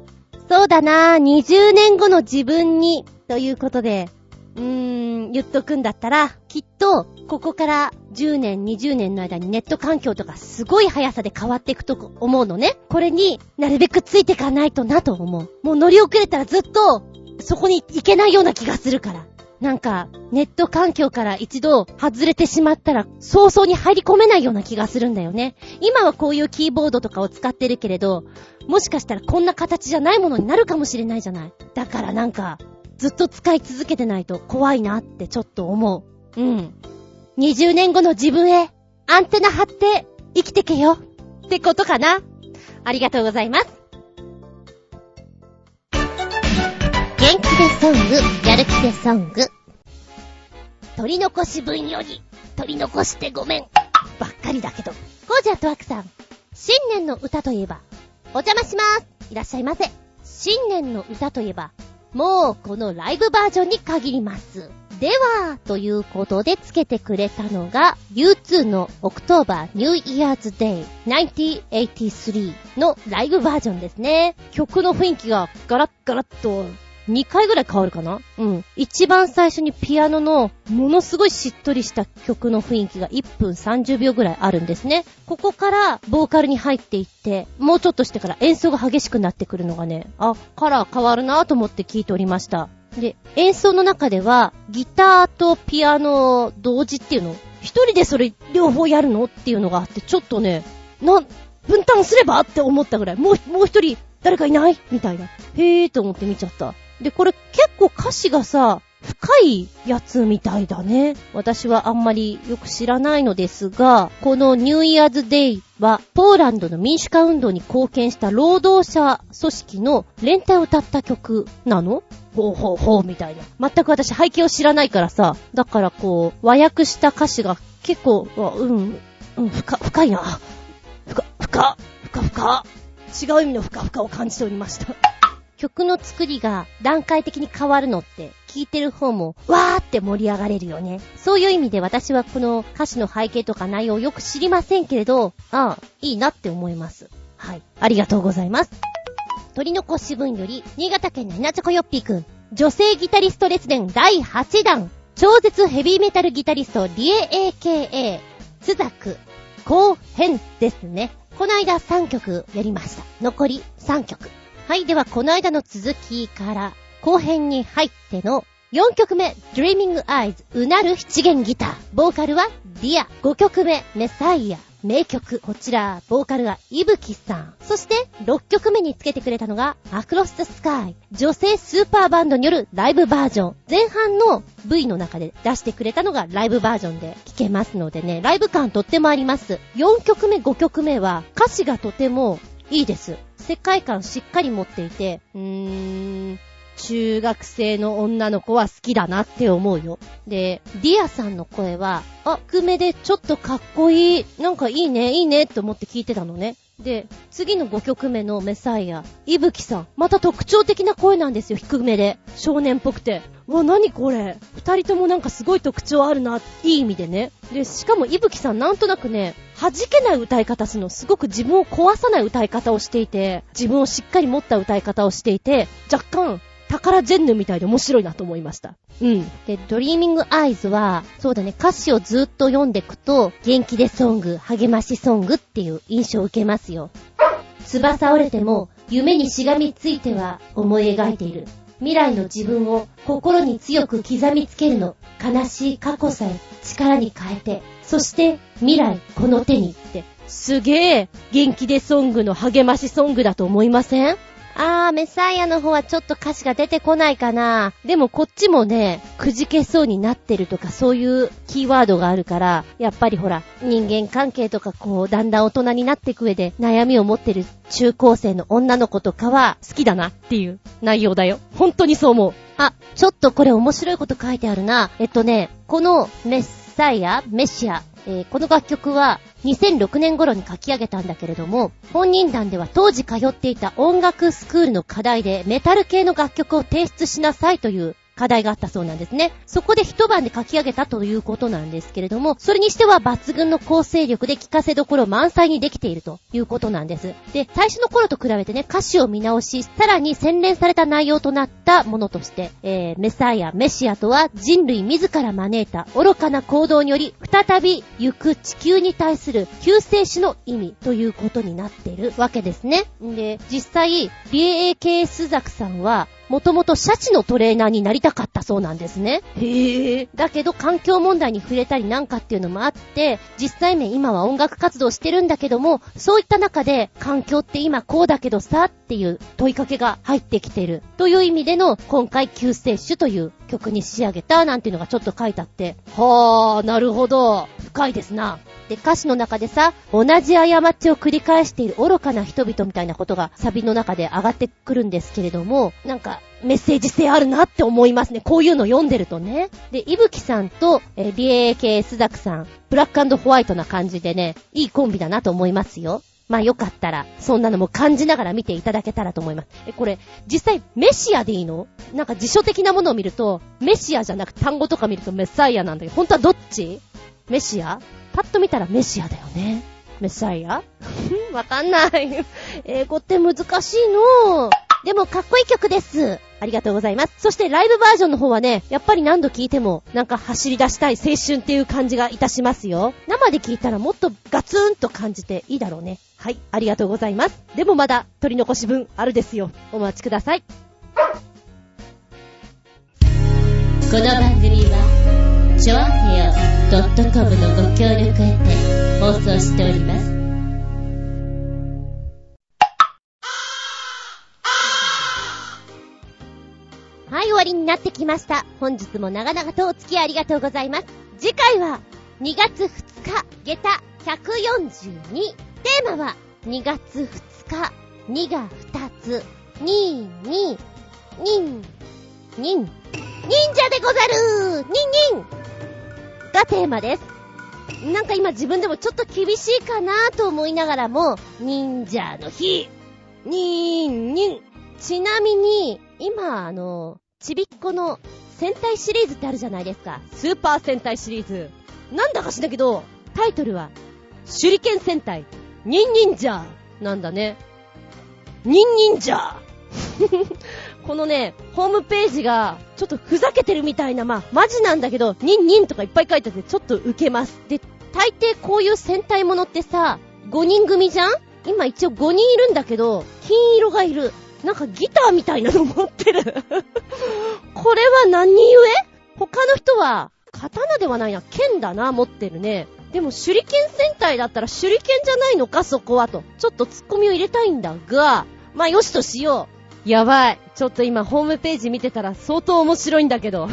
そうだな20年後の自分に、ということで、うーん、言っとくんだったら、きっと、ここから10年、20年の間にネット環境とかすごい速さで変わっていくと思うのね。これになるべくついていかないとなと思う。もう乗り遅れたらずっと、そこに行けないような気がするから。なんか、ネット環境から一度外れてしまったら、早々に入り込めないような気がするんだよね。今はこういうキーボードとかを使ってるけれど、もしかしたらこんな形じゃないものになるかもしれないじゃない。だからなんか、ずっと使い続けてないと怖いなってちょっと思う。うん。20年後の自分へ、アンテナ張って生きてけよ。ってことかな。ありがとうございます。元気でソング、やる気でソング。取り残し分より、取り残してごめん。ばっかりだけど。ゴージャトワークさん。新年の歌といえば、お邪魔します。いらっしゃいませ。新年の歌といえば、もうこのライブバージョンに限ります。では、ということでつけてくれたのが U2 の October New Year's Day 1983のライブバージョンですね。曲の雰囲気がガラッガラッと2回ぐらい変わるかな？うん。一番最初にピアノのものすごいしっとりした曲の雰囲気が1分30秒ぐらいあるんですね。ここからボーカルに入っていって、もうちょっとしてから演奏が激しくなってくるのがね、あ、カラー変わるなと思って聞いておりました。で、演奏の中では、ギターとピアノ同時っていうの？一人でそれ両方やるのっていうのがあって、ちょっとね、な、分担すればって思ったぐらい、もう、もう一人誰かいない？みたいな。へーと思って見ちゃった。で、これ結構歌詞がさ、深いやつみたいだね。私はあんまりよく知らないのですが、このニューイヤーズデイは、ポーランドの民主化運動に貢献した労働者組織の連帯を歌った曲なの？ほうほうほうみたいな。全く私背景を知らないからさ、だからこう、和訳した歌詞が結構、うん、うん、深、深いな。深、深、深、深。違う意味の深々を感じておりました。曲の作りが段階的に変わるのって、聴いてる方も、わーって盛り上がれるよね。そういう意味で私はこの歌詞の背景とか内容をよく知りませんけれど、ああ、いいなって思います。はい。ありがとうございます。鳥の腰分より、新潟県の稲チョコヨッピーくん、女性ギタリスト列伝第8弾、超絶ヘビーメタルギタリスト、リエ AKA、スザク、後編ですね。この間3曲やりました。残り3曲。はい、ではこの間の続きから後編に入っての4曲目、Dreaming Eyes うなる七弦ギター。ボーカルは Dear。5曲目、メサイア。名曲。こちら、ボーカルがイブキさん。そして、6曲目につけてくれたのが、アクロス the Sky。女性スーパーバンドによるライブバージョン。前半の V の中で出してくれたのがライブバージョンで聴けますのでね、ライブ感とってもあります。4曲目、5曲目は、歌詞がとてもいいです。世界観しっかり持っていて、うーん、中学生の女の子は好きだなって思うよ。で、ディアさんの声は、あ、低めでちょっとかっこいい、なんかいいね、いいねって思って聞いてたのね。で、次の5曲目のメサイア、イブキさん。また特徴的な声なんですよ、低めで。少年っぽくて。うわ、なにこれ。二人ともなんかすごい特徴あるな、いい意味でね。で、しかもイブキさんなんとなくね、弾けない歌い方するの、すごく自分を壊さない歌い方をしていて、自分をしっかり持った歌い方をしていて、若干、宝ジェンヌみたいで面白いなと思いました。うん。で、ドリーミングアイズは、そうだね、歌詞をずっと読んでくと、元気出ソング、励ましソングっていう印象を受けますよ。翼折れても、夢にしがみついては思い描いている。未来の自分を心に強く刻みつけるの。悲しい過去さえ力に変えて、そして未来この手にって、すげえ元気出ソングの励ましソングだと思いません？あー、メサイアの方はちょっと歌詞が出てこないかな。でもこっちもね、くじけそうになってるとかそういうキーワードがあるから、やっぱりほら、人間関係とかこう、だんだん大人になっていく上で悩みを持ってる中高生の女の子とかは好きだなっていう内容だよ。本当にそう思う。あ、ちょっとこれ面白いこと書いてあるな。えっとね、このメサイア、メシア、えー、この楽曲は2006年頃に書き上げたんだけれども、本人団では当時通っていた音楽スクールの課題でメタル系の楽曲を提出しなさいという課題があったそうなんですね。そこで一晩で書き上げたということなんですけれども、それにしては抜群の構成力で聴かせどころ満載にできているということなんです。で、最初の頃と比べてね、歌詞を見直し、さらに洗練された内容となったものとして、えー、メサイア、メシアとは人類自ら招いた愚かな行動により、再び行く地球に対する救世主の意味ということになっているわけですね。で、実際、BAKS ザクさんは、もともとシャチのトレーナーになりたかったそうなんですね。へえ。だけど環境問題に触れたりなんかっていうのもあって、実際面今は音楽活動してるんだけども、そういった中で環境って今こうだけどさっていう問いかけが入ってきてる。という意味での今回救世主という曲に仕上げたなんていうのがちょっと書いてあって、はぁ、なるほど。深いですな。で、歌詞の中でさ、同じ過ちを繰り返している愚かな人々みたいなことがサビの中で上がってくるんですけれども、なんか、メッセージ性あるなって思いますね。こういうの読んでるとね。で、いぶきさんと、えー、BAK スザクさん、ブラックホワイトな感じでね、いいコンビだなと思いますよ。まあよかったら、そんなのも感じながら見ていただけたらと思います。え、これ、実際、メシアでいいの？なんか辞書的なものを見ると、メシアじゃなく単語とか見るとメサイアなんだけど、本当はどっち？メシア？パッと見たらメシアだよね。メサイア？わかんない。英語って難しいの。でもかっこいい曲です。ありがとうございます。そしてライブバージョンの方はね、やっぱり何度聴いてもなんか走り出したい青春っていう感じがいたしますよ。生で聴いたらもっとガツンと感じていいだろうね。はい、ありがとうございます。でもまだ取り残し分あるですよ。お待ちください。この番組はちょあへよ .com のご協力へて放送しております。はい、終わりになってきました。本日も長々とお付き合いありがとうございます。次回は2月2日、下駄142。テーマは2月2日、2が2つ、2、2、2、2、忍者でござるニンニンがテーマです。なんか今自分でもちょっと厳しいかなと思いながらも、忍者の日、にーん、にん。ちなみに、今、あの、ちびっこの戦隊シリーズってあるじゃないですか。スーパー戦隊シリーズ。なんだかしだけど、タイトルは、手裏剣戦隊、ニンニンジャーなんだね。ニンニンジャーこのね、ホームページが、ちょっとふざけてるみたいな、まあ、マジなんだけど、ニンニンとかいっぱい書いてあって、ちょっとウケます。で、大抵こういう戦隊ものってさ、5人組じゃん？今一応5人いるんだけど、金色がいる。なんかギターみたいなの持ってる。これは何故？他の人は、刀ではないな、剣だな、持ってるね。でも手裏剣戦隊だったら手裏剣じゃないのか、そこはと。ちょっとツッコミを入れたいんだが、まあよしとしよう。やばい。ちょっと今ホームページ見てたら相当面白いんだけど。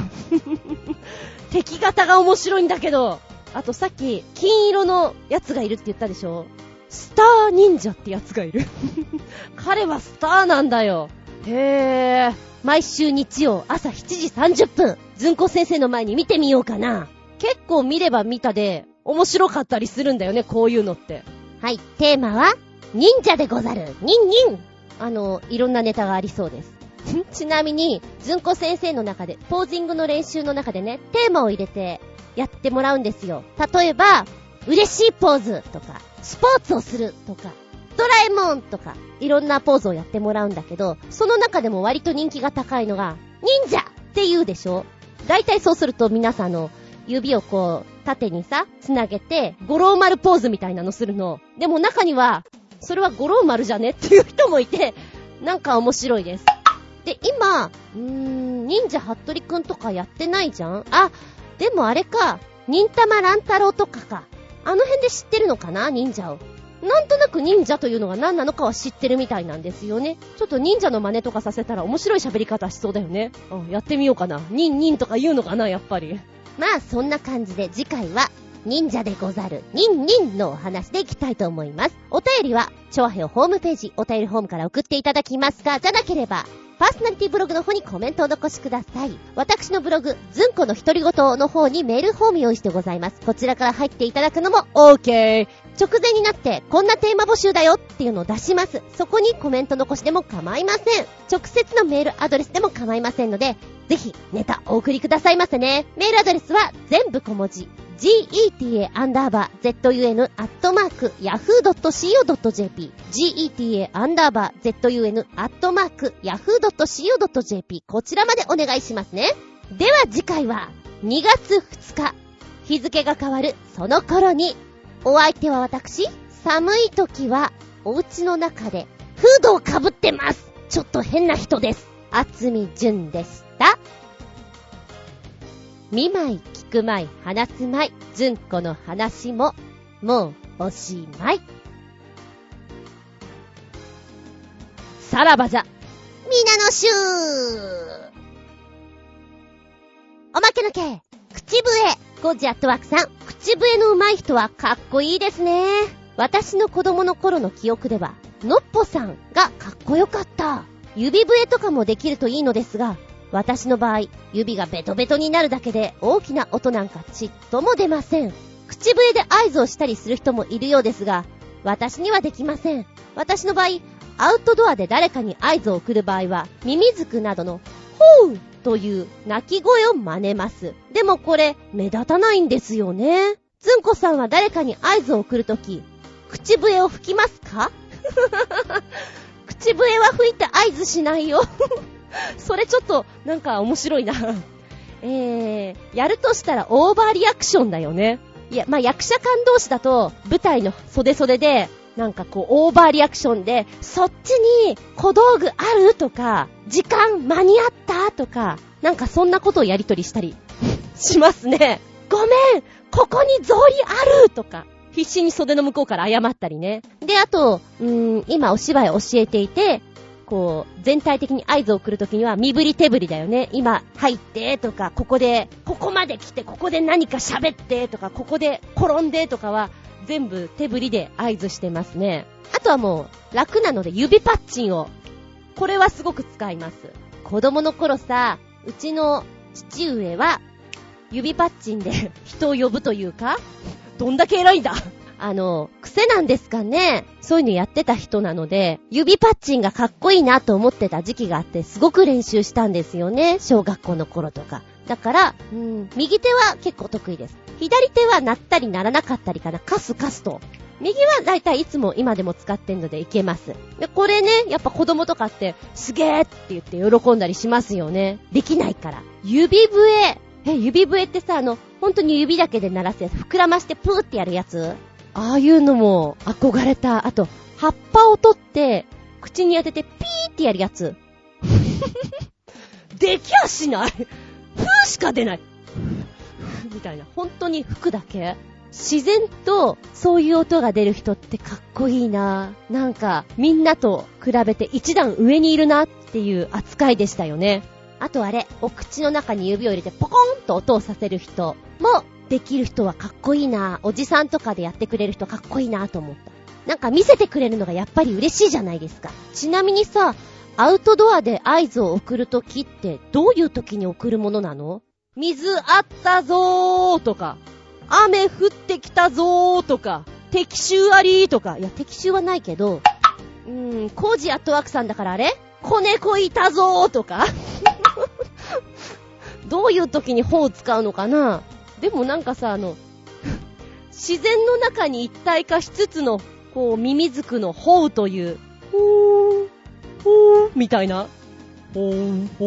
敵型が面白いんだけど。あとさっき、金色のやつがいるって言ったでしょ？スター忍者ってやつがいる。彼はスターなんだよ。へぇー。毎週日曜朝7時30分、ずんこ先生の前に見てみようかな。結構見れば見たで、面白かったりするんだよね、こういうのって。はい、テーマは、忍者でござる。ニンニンあの、いろんなネタがありそうです。ちなみに、ずんこ先生の中で、ポージングの練習の中でね、テーマを入れてやってもらうんですよ。例えば、嬉しいポーズとか、スポーツをするとか、ドラえもんとか、いろんなポーズをやってもらうんだけど、その中でも割と人気が高いのが、忍者って言うでしょ大体そうすると皆さんの指をこう、縦にさ、つなげて、五郎丸ポーズみたいなのするの。でも中には、それは五郎丸じゃね？っていう人もいて、なんか面白いです。で、今、うーん、忍者ハットリくんとかやってないじゃん？あ、でもあれか、忍たま乱太郎とかか。あの辺で知ってるのかな？忍者を。なんとなく忍者というのが何なのかは知ってるみたいなんですよね。ちょっと忍者の真似とかさせたら面白い喋り方しそうだよね。うん、やってみようかな。ニンニンとか言うのかな、やっぱり。まあ、そんな感じで次回は、忍者でござる、ニンニンのお話でいきたいと思います。お便りは、チョアヘオホームページ、お便りホームから送っていただきますが、じゃなければ、パーソナリティブログの方にコメントを残しください。私のブログ、ズンコの独り言の方にメールフォーム用意してございます。こちらから入っていただくのも OK。直前になって、こんなテーマ募集だよっていうのを出します。そこにコメント残しでも構いません。直接のメールアドレスでも構いませんので、ぜひ、ネタお送りくださいませね。メールアドレスは全部小文字。Geta アンダーバー zun アットマーク yahoo.co.jp geta アンダーバー zun アットマーク yahoo.co.jp こちらまでお願いしますね。では次回は2月2日日付が変わるその頃にお相手は私寒い時はお家の中でフードをかぶってますちょっと変な人です。厚み純でした。見舞いくまい、話すまい、ずんこの話も、もうおしまい。さらばじゃ。みなのしゅーおまけのけ、口笛。ゴジアットワークさん、口笛の上手い人はかっこいいですね。私の子供の頃の記憶では、のっぽさんがかっこよかった。指笛とかもできるといいのですが、私の場合、指がベトベトになるだけで大きな音なんかちっとも出ません。口笛で合図をしたりする人もいるようですが、私にはできません。私の場合、アウトドアで誰かに合図を送る場合は、ミミズクなどの、ほうという鳴き声を真似ます。でもこれ、目立たないんですよね。ずんこさんは誰かに合図を送るとき、口笛を吹きますか？口笛は吹いて合図しないよ それちょっと、なんか面白いな えー、やるとしたらオーバーリアクションだよね。いや、まあ、役者間同士だと、舞台の袖袖で、なんかこう、オーバーリアクションで、そっちに小道具あるとか、時間間に合ったとか、なんかそんなことをやりとりしたり しますね。ごめんここに草履あるとか、必死に袖の向こうから謝ったりね。で、あと、うーん、今お芝居教えていて、こう、全体的に合図を送るときには、身振り手振りだよね。今、入ってとか、ここで、ここまで来て、ここで何か喋ってとか、ここで転んでとかは、全部手振りで合図してますね。あとはもう、楽なので指パッチンを。これはすごく使います。子供の頃さ、うちの父上は、指パッチンで人を呼ぶというか、どんだけ偉いんだあの、癖なんですかね。そういうのやってた人なので、指パッチンがかっこいいなと思ってた時期があって、すごく練習したんですよね。小学校の頃とか。だから、うん、右手は結構得意です。左手は鳴ったり鳴らなかったりかな。カスカスと。右はだいたいいつも今でも使ってんのでいけます。で、これね、やっぱ子供とかって、すげーって言って喜んだりしますよね。できないから。指笛。え、指笛ってさ、あの、本当に指だけで鳴らすやつ、膨らましてプーってやるやつああいうのも憧れた。あと、葉っぱを取って、口に当ててピーってやるやつ。できやしないふーしか出ないみたいな。本当に吹くだけ自然とそういう音が出る人ってかっこいいななんか、みんなと比べて一段上にいるなっていう扱いでしたよね。あとあれ、お口の中に指を入れてポコンと音をさせる人もできる人はかっこいいなおじさんとかでやってくれる人かっこいいなと思った。なんか見せてくれるのがやっぱり嬉しいじゃないですか。ちなみにさ、アウトドアで合図を送るときってどういうときに送るものなの？水あったぞーとか、雨降ってきたぞーとか、敵襲ありーとか、いや敵襲はないけど、うーん、コージアットワークさんだからあれ？子猫いたぞーとか。どういう時に砲を使うのかな？でもなんかさ、あの、自然の中に一体化しつつの、こう、ミミズクのホウという、ほー、ほー、みたいな。ほー、ほ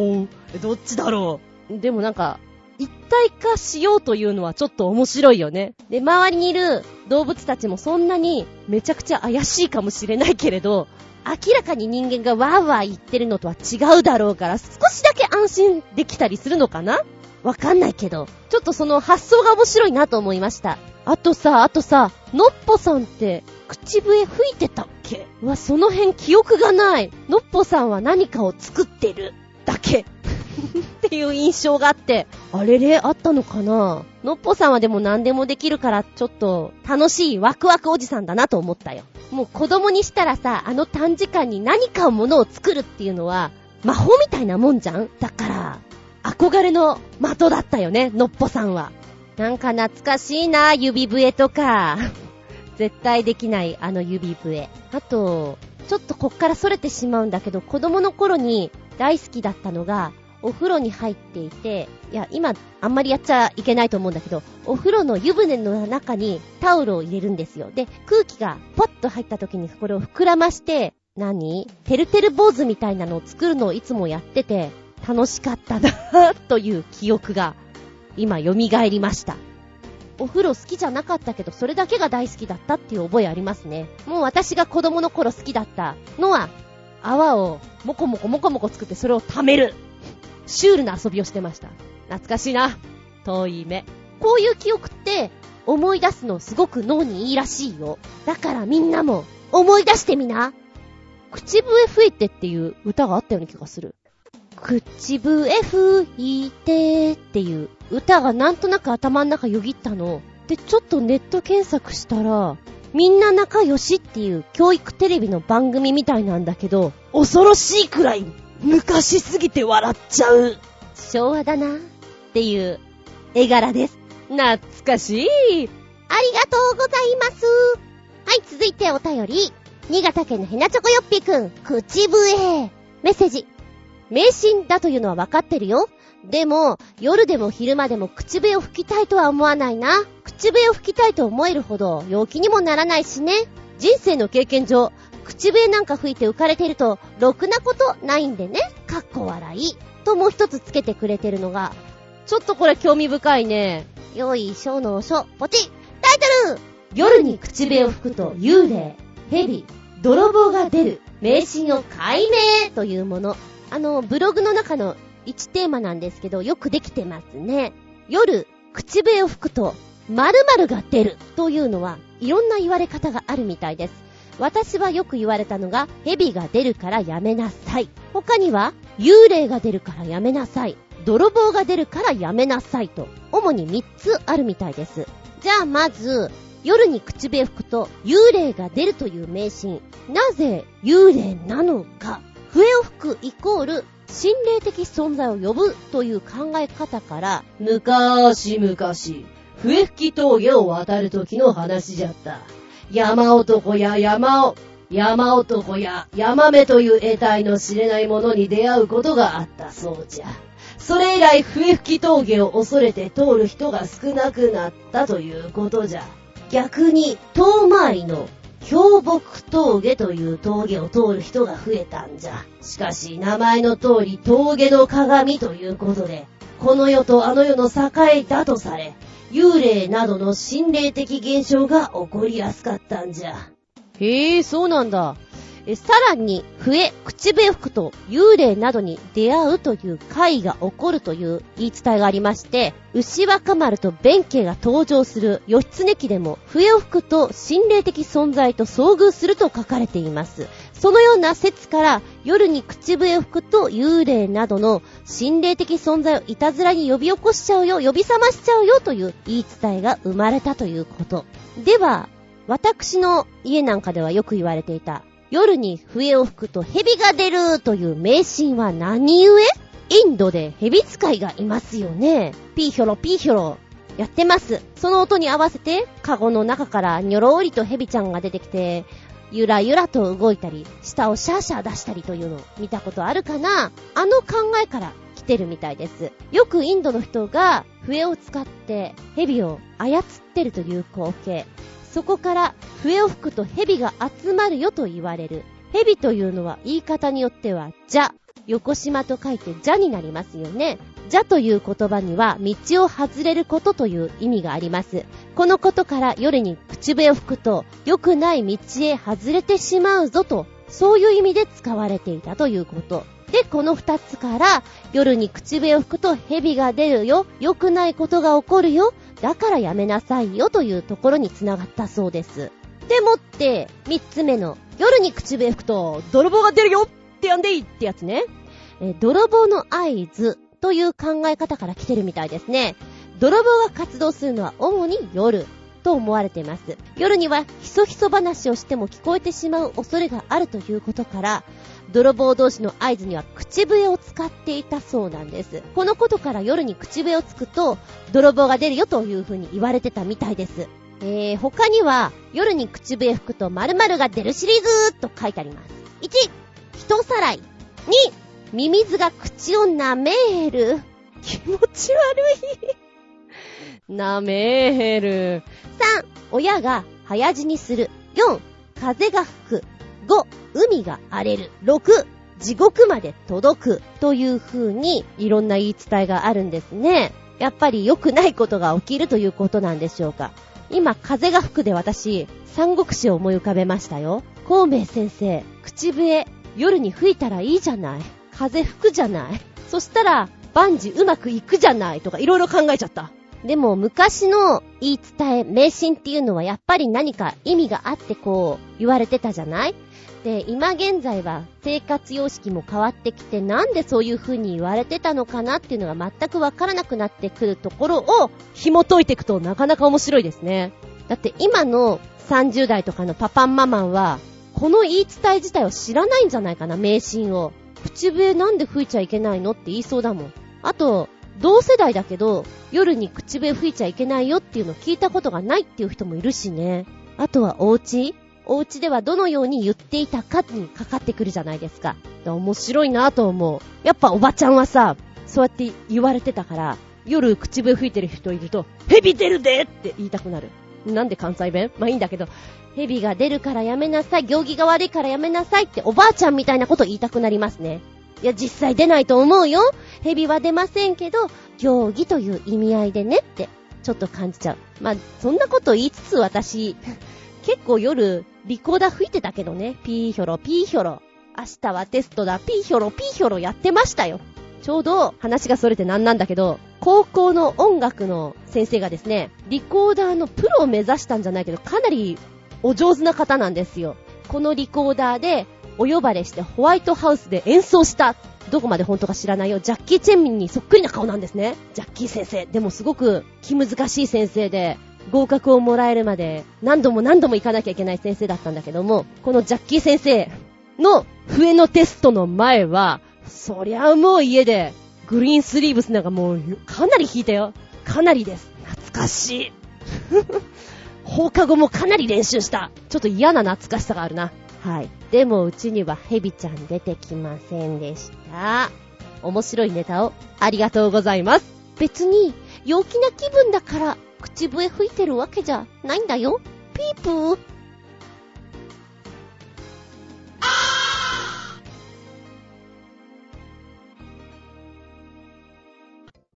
ー、どっちだろう？でもなんか、一体化しようというのはちょっと面白いよね。で、周りにいる動物たちもそんなにめちゃくちゃ怪しいかもしれないけれど、明らかに人間がワーワー言ってるのとは違うだろうから、少しだけ安心できたりするのかな？わかんないけど、ちょっとその発想が面白いなと思いました。あとさ、あとさ、のっぽさんって口笛吹いてたっけ？うわ、その辺記憶がない。のっぽさんは何かを作ってる。だけ。っていう印象があって、あれれ？あったのかな？のっぽさんはでも何でもできるから、ちょっと楽しいワクワクおじさんだなと思ったよ。もう子供にしたらさ、あの短時間に何かをものを作るっていうのは、魔法みたいなもんじゃん？だから、憧れの的だったよね、のっぽさんは。なんか懐かしいな、指笛とか。絶対できないあの指笛。あと、ちょっとこっから逸れてしまうんだけど、子供の頃に大好きだったのが、お風呂に入っていて、いや、今、あんまりやっちゃいけないと思うんだけど、お風呂の湯船の中にタオルを入れるんですよ。で、空気がポッと入った時にこれを膨らまして、何？てるてる坊主みたいなのを作るのをいつもやってて、楽しかったなという記憶が今蘇りました。お風呂好きじゃなかったけど、それだけが大好きだったっていう覚えありますね。もう私が子供の頃好きだったのは、泡をもこもこもこもこ作ってそれを溜める。シュールな遊びをしてました。懐かしいな。遠い目。こういう記憶って思い出すのすごく脳にいいらしいよ。だからみんなも思い出してみな。口笛吹いてっていう歌があったような気がする。口笛吹いてっていう歌がなんとなく頭の中よぎったの。で、ちょっとネット検索したら、みんな仲良しっていう教育テレビの番組みたいなんだけど、恐ろしいくらい昔すぎて笑っちゃう。昭和だなっていう絵柄です。懐かしい。ありがとうございます。はい、続いてお便り。新潟県のヘナチョコヨッピーくん、口笛。メッセージ。迷信だというのは分かってるよ。でも、夜でも昼間でも口笛を吹きたいとは思わないな。口笛を吹きたいと思えるほど陽気にもならないしね。人生の経験上、口笛なんか吹いて浮かれてると、ろくなことないんでね。かっこ笑い。ともう一つつけてくれてるのが、ちょっとこれ興味深いね。よいしょのしょ、ポチタイトル夜に口笛を吹くと幽霊、蛇、泥棒が出る、迷信を解明というもの。あの、ブログの中の1テーマなんですけど、よくできてますね。夜、口笛を吹くと、〇〇が出るというのは、いろんな言われ方があるみたいです。私はよく言われたのが、蛇が出るからやめなさい。他には、幽霊が出るからやめなさい。泥棒が出るからやめなさいと、主に3つあるみたいです。じゃあまず、夜に口笛吹くと幽霊が出るという迷信。なぜ幽霊なのか。笛を吹くイコール心霊的存在を呼ぶという考え方から、昔々、笛吹き峠を渡る時の話じゃった。山男や山を、山男や山目という得体の知れないものに出会うことがあったそうじゃ。それ以来笛吹き峠を恐れて通る人が少なくなったということじゃ。逆に遠回りの氷木峠という峠を通る人が増えたんじゃ。しかし、名前の通り峠の鏡ということで、この世とあの世の境だとされ、幽霊などの心霊的現象が起こりやすかったんじゃ。へえ、そうなんだ。え、さらに、笛、口笛吹くと幽霊などに出会うという怪が起こるという言い伝えがありまして、牛若丸と弁慶が登場する義経記でも、笛を吹くと心霊的存在と遭遇すると書かれています。そのような説から、夜に口笛を吹くと幽霊などの心霊的存在をいたずらに呼び起こしちゃうよ、呼び覚ましちゃうよという言い伝えが生まれたということ。では、私の家なんかではよく言われていた、夜に笛を吹くと蛇が出るという迷信は何故？インドで蛇使いがいますよね。ピーヒョロピーヒョロやってます。その音に合わせて、カゴの中からニョローリと蛇ちゃんが出てきて、ゆらゆらと動いたり、舌をシャーシャー出したりというのを見たことあるかな？あの考えから来てるみたいです。よくインドの人が笛を使って蛇を操ってるという光景。そこから笛を吹くと蛇が集まるよと言われる。蛇というのは言い方によっては、じゃ、横島と書いてじゃになりますよね。じゃという言葉には道を外れることという意味があります。このことから夜に口笛を吹くと良くない道へ外れてしまうぞと、そういう意味で使われていたということ。で、この二つから、夜に口笛を吹くと蛇が出るよ、良くないことが起こるよ、だからやめなさいよというところにつながったそうです。でもって、三つ目の、夜に口笛吹くと、泥棒が出るよってやんでいいってやつね。え泥棒の合図という考え方から来てるみたいですね。泥棒が活動するのは主に夜と思われています。夜にはひそひそ話をしても聞こえてしまう恐れがあるということから、泥棒同士の合図には口笛を使っていたそうなんです。このことから夜に口笛をつくと、泥棒が出るよという風に言われてたみたいです。えー、他には、夜に口笛吹くと〇〇が出るシリーズと書いてあります。1、人さらい。2、ミミズが口を舐める。気持ち悪い舐める。3、親が早死にする。4、風が吹く。5、海が荒れる。6、地獄まで届く。という風に、いろんな言い伝えがあるんですね。やっぱり良くないことが起きるということなんでしょうか。今、風が吹くで私、三国志を思い浮かべましたよ。孔明先生、口笛、夜に吹いたらいいじゃない。風吹くじゃない。そしたら、万事うまくいくじゃないとかいろいろ考えちゃった。でも昔の言い伝え、迷信っていうのはやっぱり何か意味があってこう言われてたじゃないで、今現在は生活様式も変わってきて、なんでそういう風に言われてたのかなっていうのが全くわからなくなってくるところを紐解いていくとなかなか面白いですね。だって今の30代とかのパパンママンは、この言い伝え自体を知らないんじゃないかな、迷信を。口笛なんで吹いちゃいけないのって言いそうだもん。あと、同世代だけど、夜に口笛吹いちゃいけないよっていうのを聞いたことがないっていう人もいるしね。あとはお家お家ではどのように言っていたかにかかってくるじゃないですか。面白いなと思う。やっぱおばちゃんはさ、そうやって言われてたから、夜口笛吹いてる人いると、蛇出るでって言いたくなる。なんで関西弁？まあいいんだけど、蛇が出るからやめなさい、行儀が悪いからやめなさいっておばあちゃんみたいなこと言いたくなりますね。いや、実際出ないと思うよ。蛇は出ませんけど、行儀という意味合いでねって、ちょっと感じちゃう。まあ、そんなこと言いつつ私、結構夜、リコーダー吹いてたけどね。ピーヒョロ、ピーヒョロ。明日はテストだ、ピーヒョロ、ピーヒョロやってましたよ。ちょうど話がそれてなんなんだけど、高校の音楽の先生がですね、リコーダーのプロを目指したんじゃないけど、かなりお上手な方なんですよ。このリコーダーでお呼ばれしてホワイトハウスで演奏した。どこまで本当か知らないよ。ジャッキー・チェンミンにそっくりな顔なんですね。ジャッキー先生。でもすごく気難しい先生で、合格をもらえるまで何度も何度も行かなきゃいけない先生だったんだけども、このジャッキー先生の笛のテストの前は、そりゃもう家でグリーンスリーブスなんかもうかなり弾いたよ。かなりです。懐かしい。放課後もかなり練習した。ちょっと嫌な懐かしさがあるな。はい。でもうちにはヘビちゃん出てきませんでした。面白いネタをありがとうございます。別に陽気な気分だから口笛吹いてるわけじゃないんだよ。ピープー。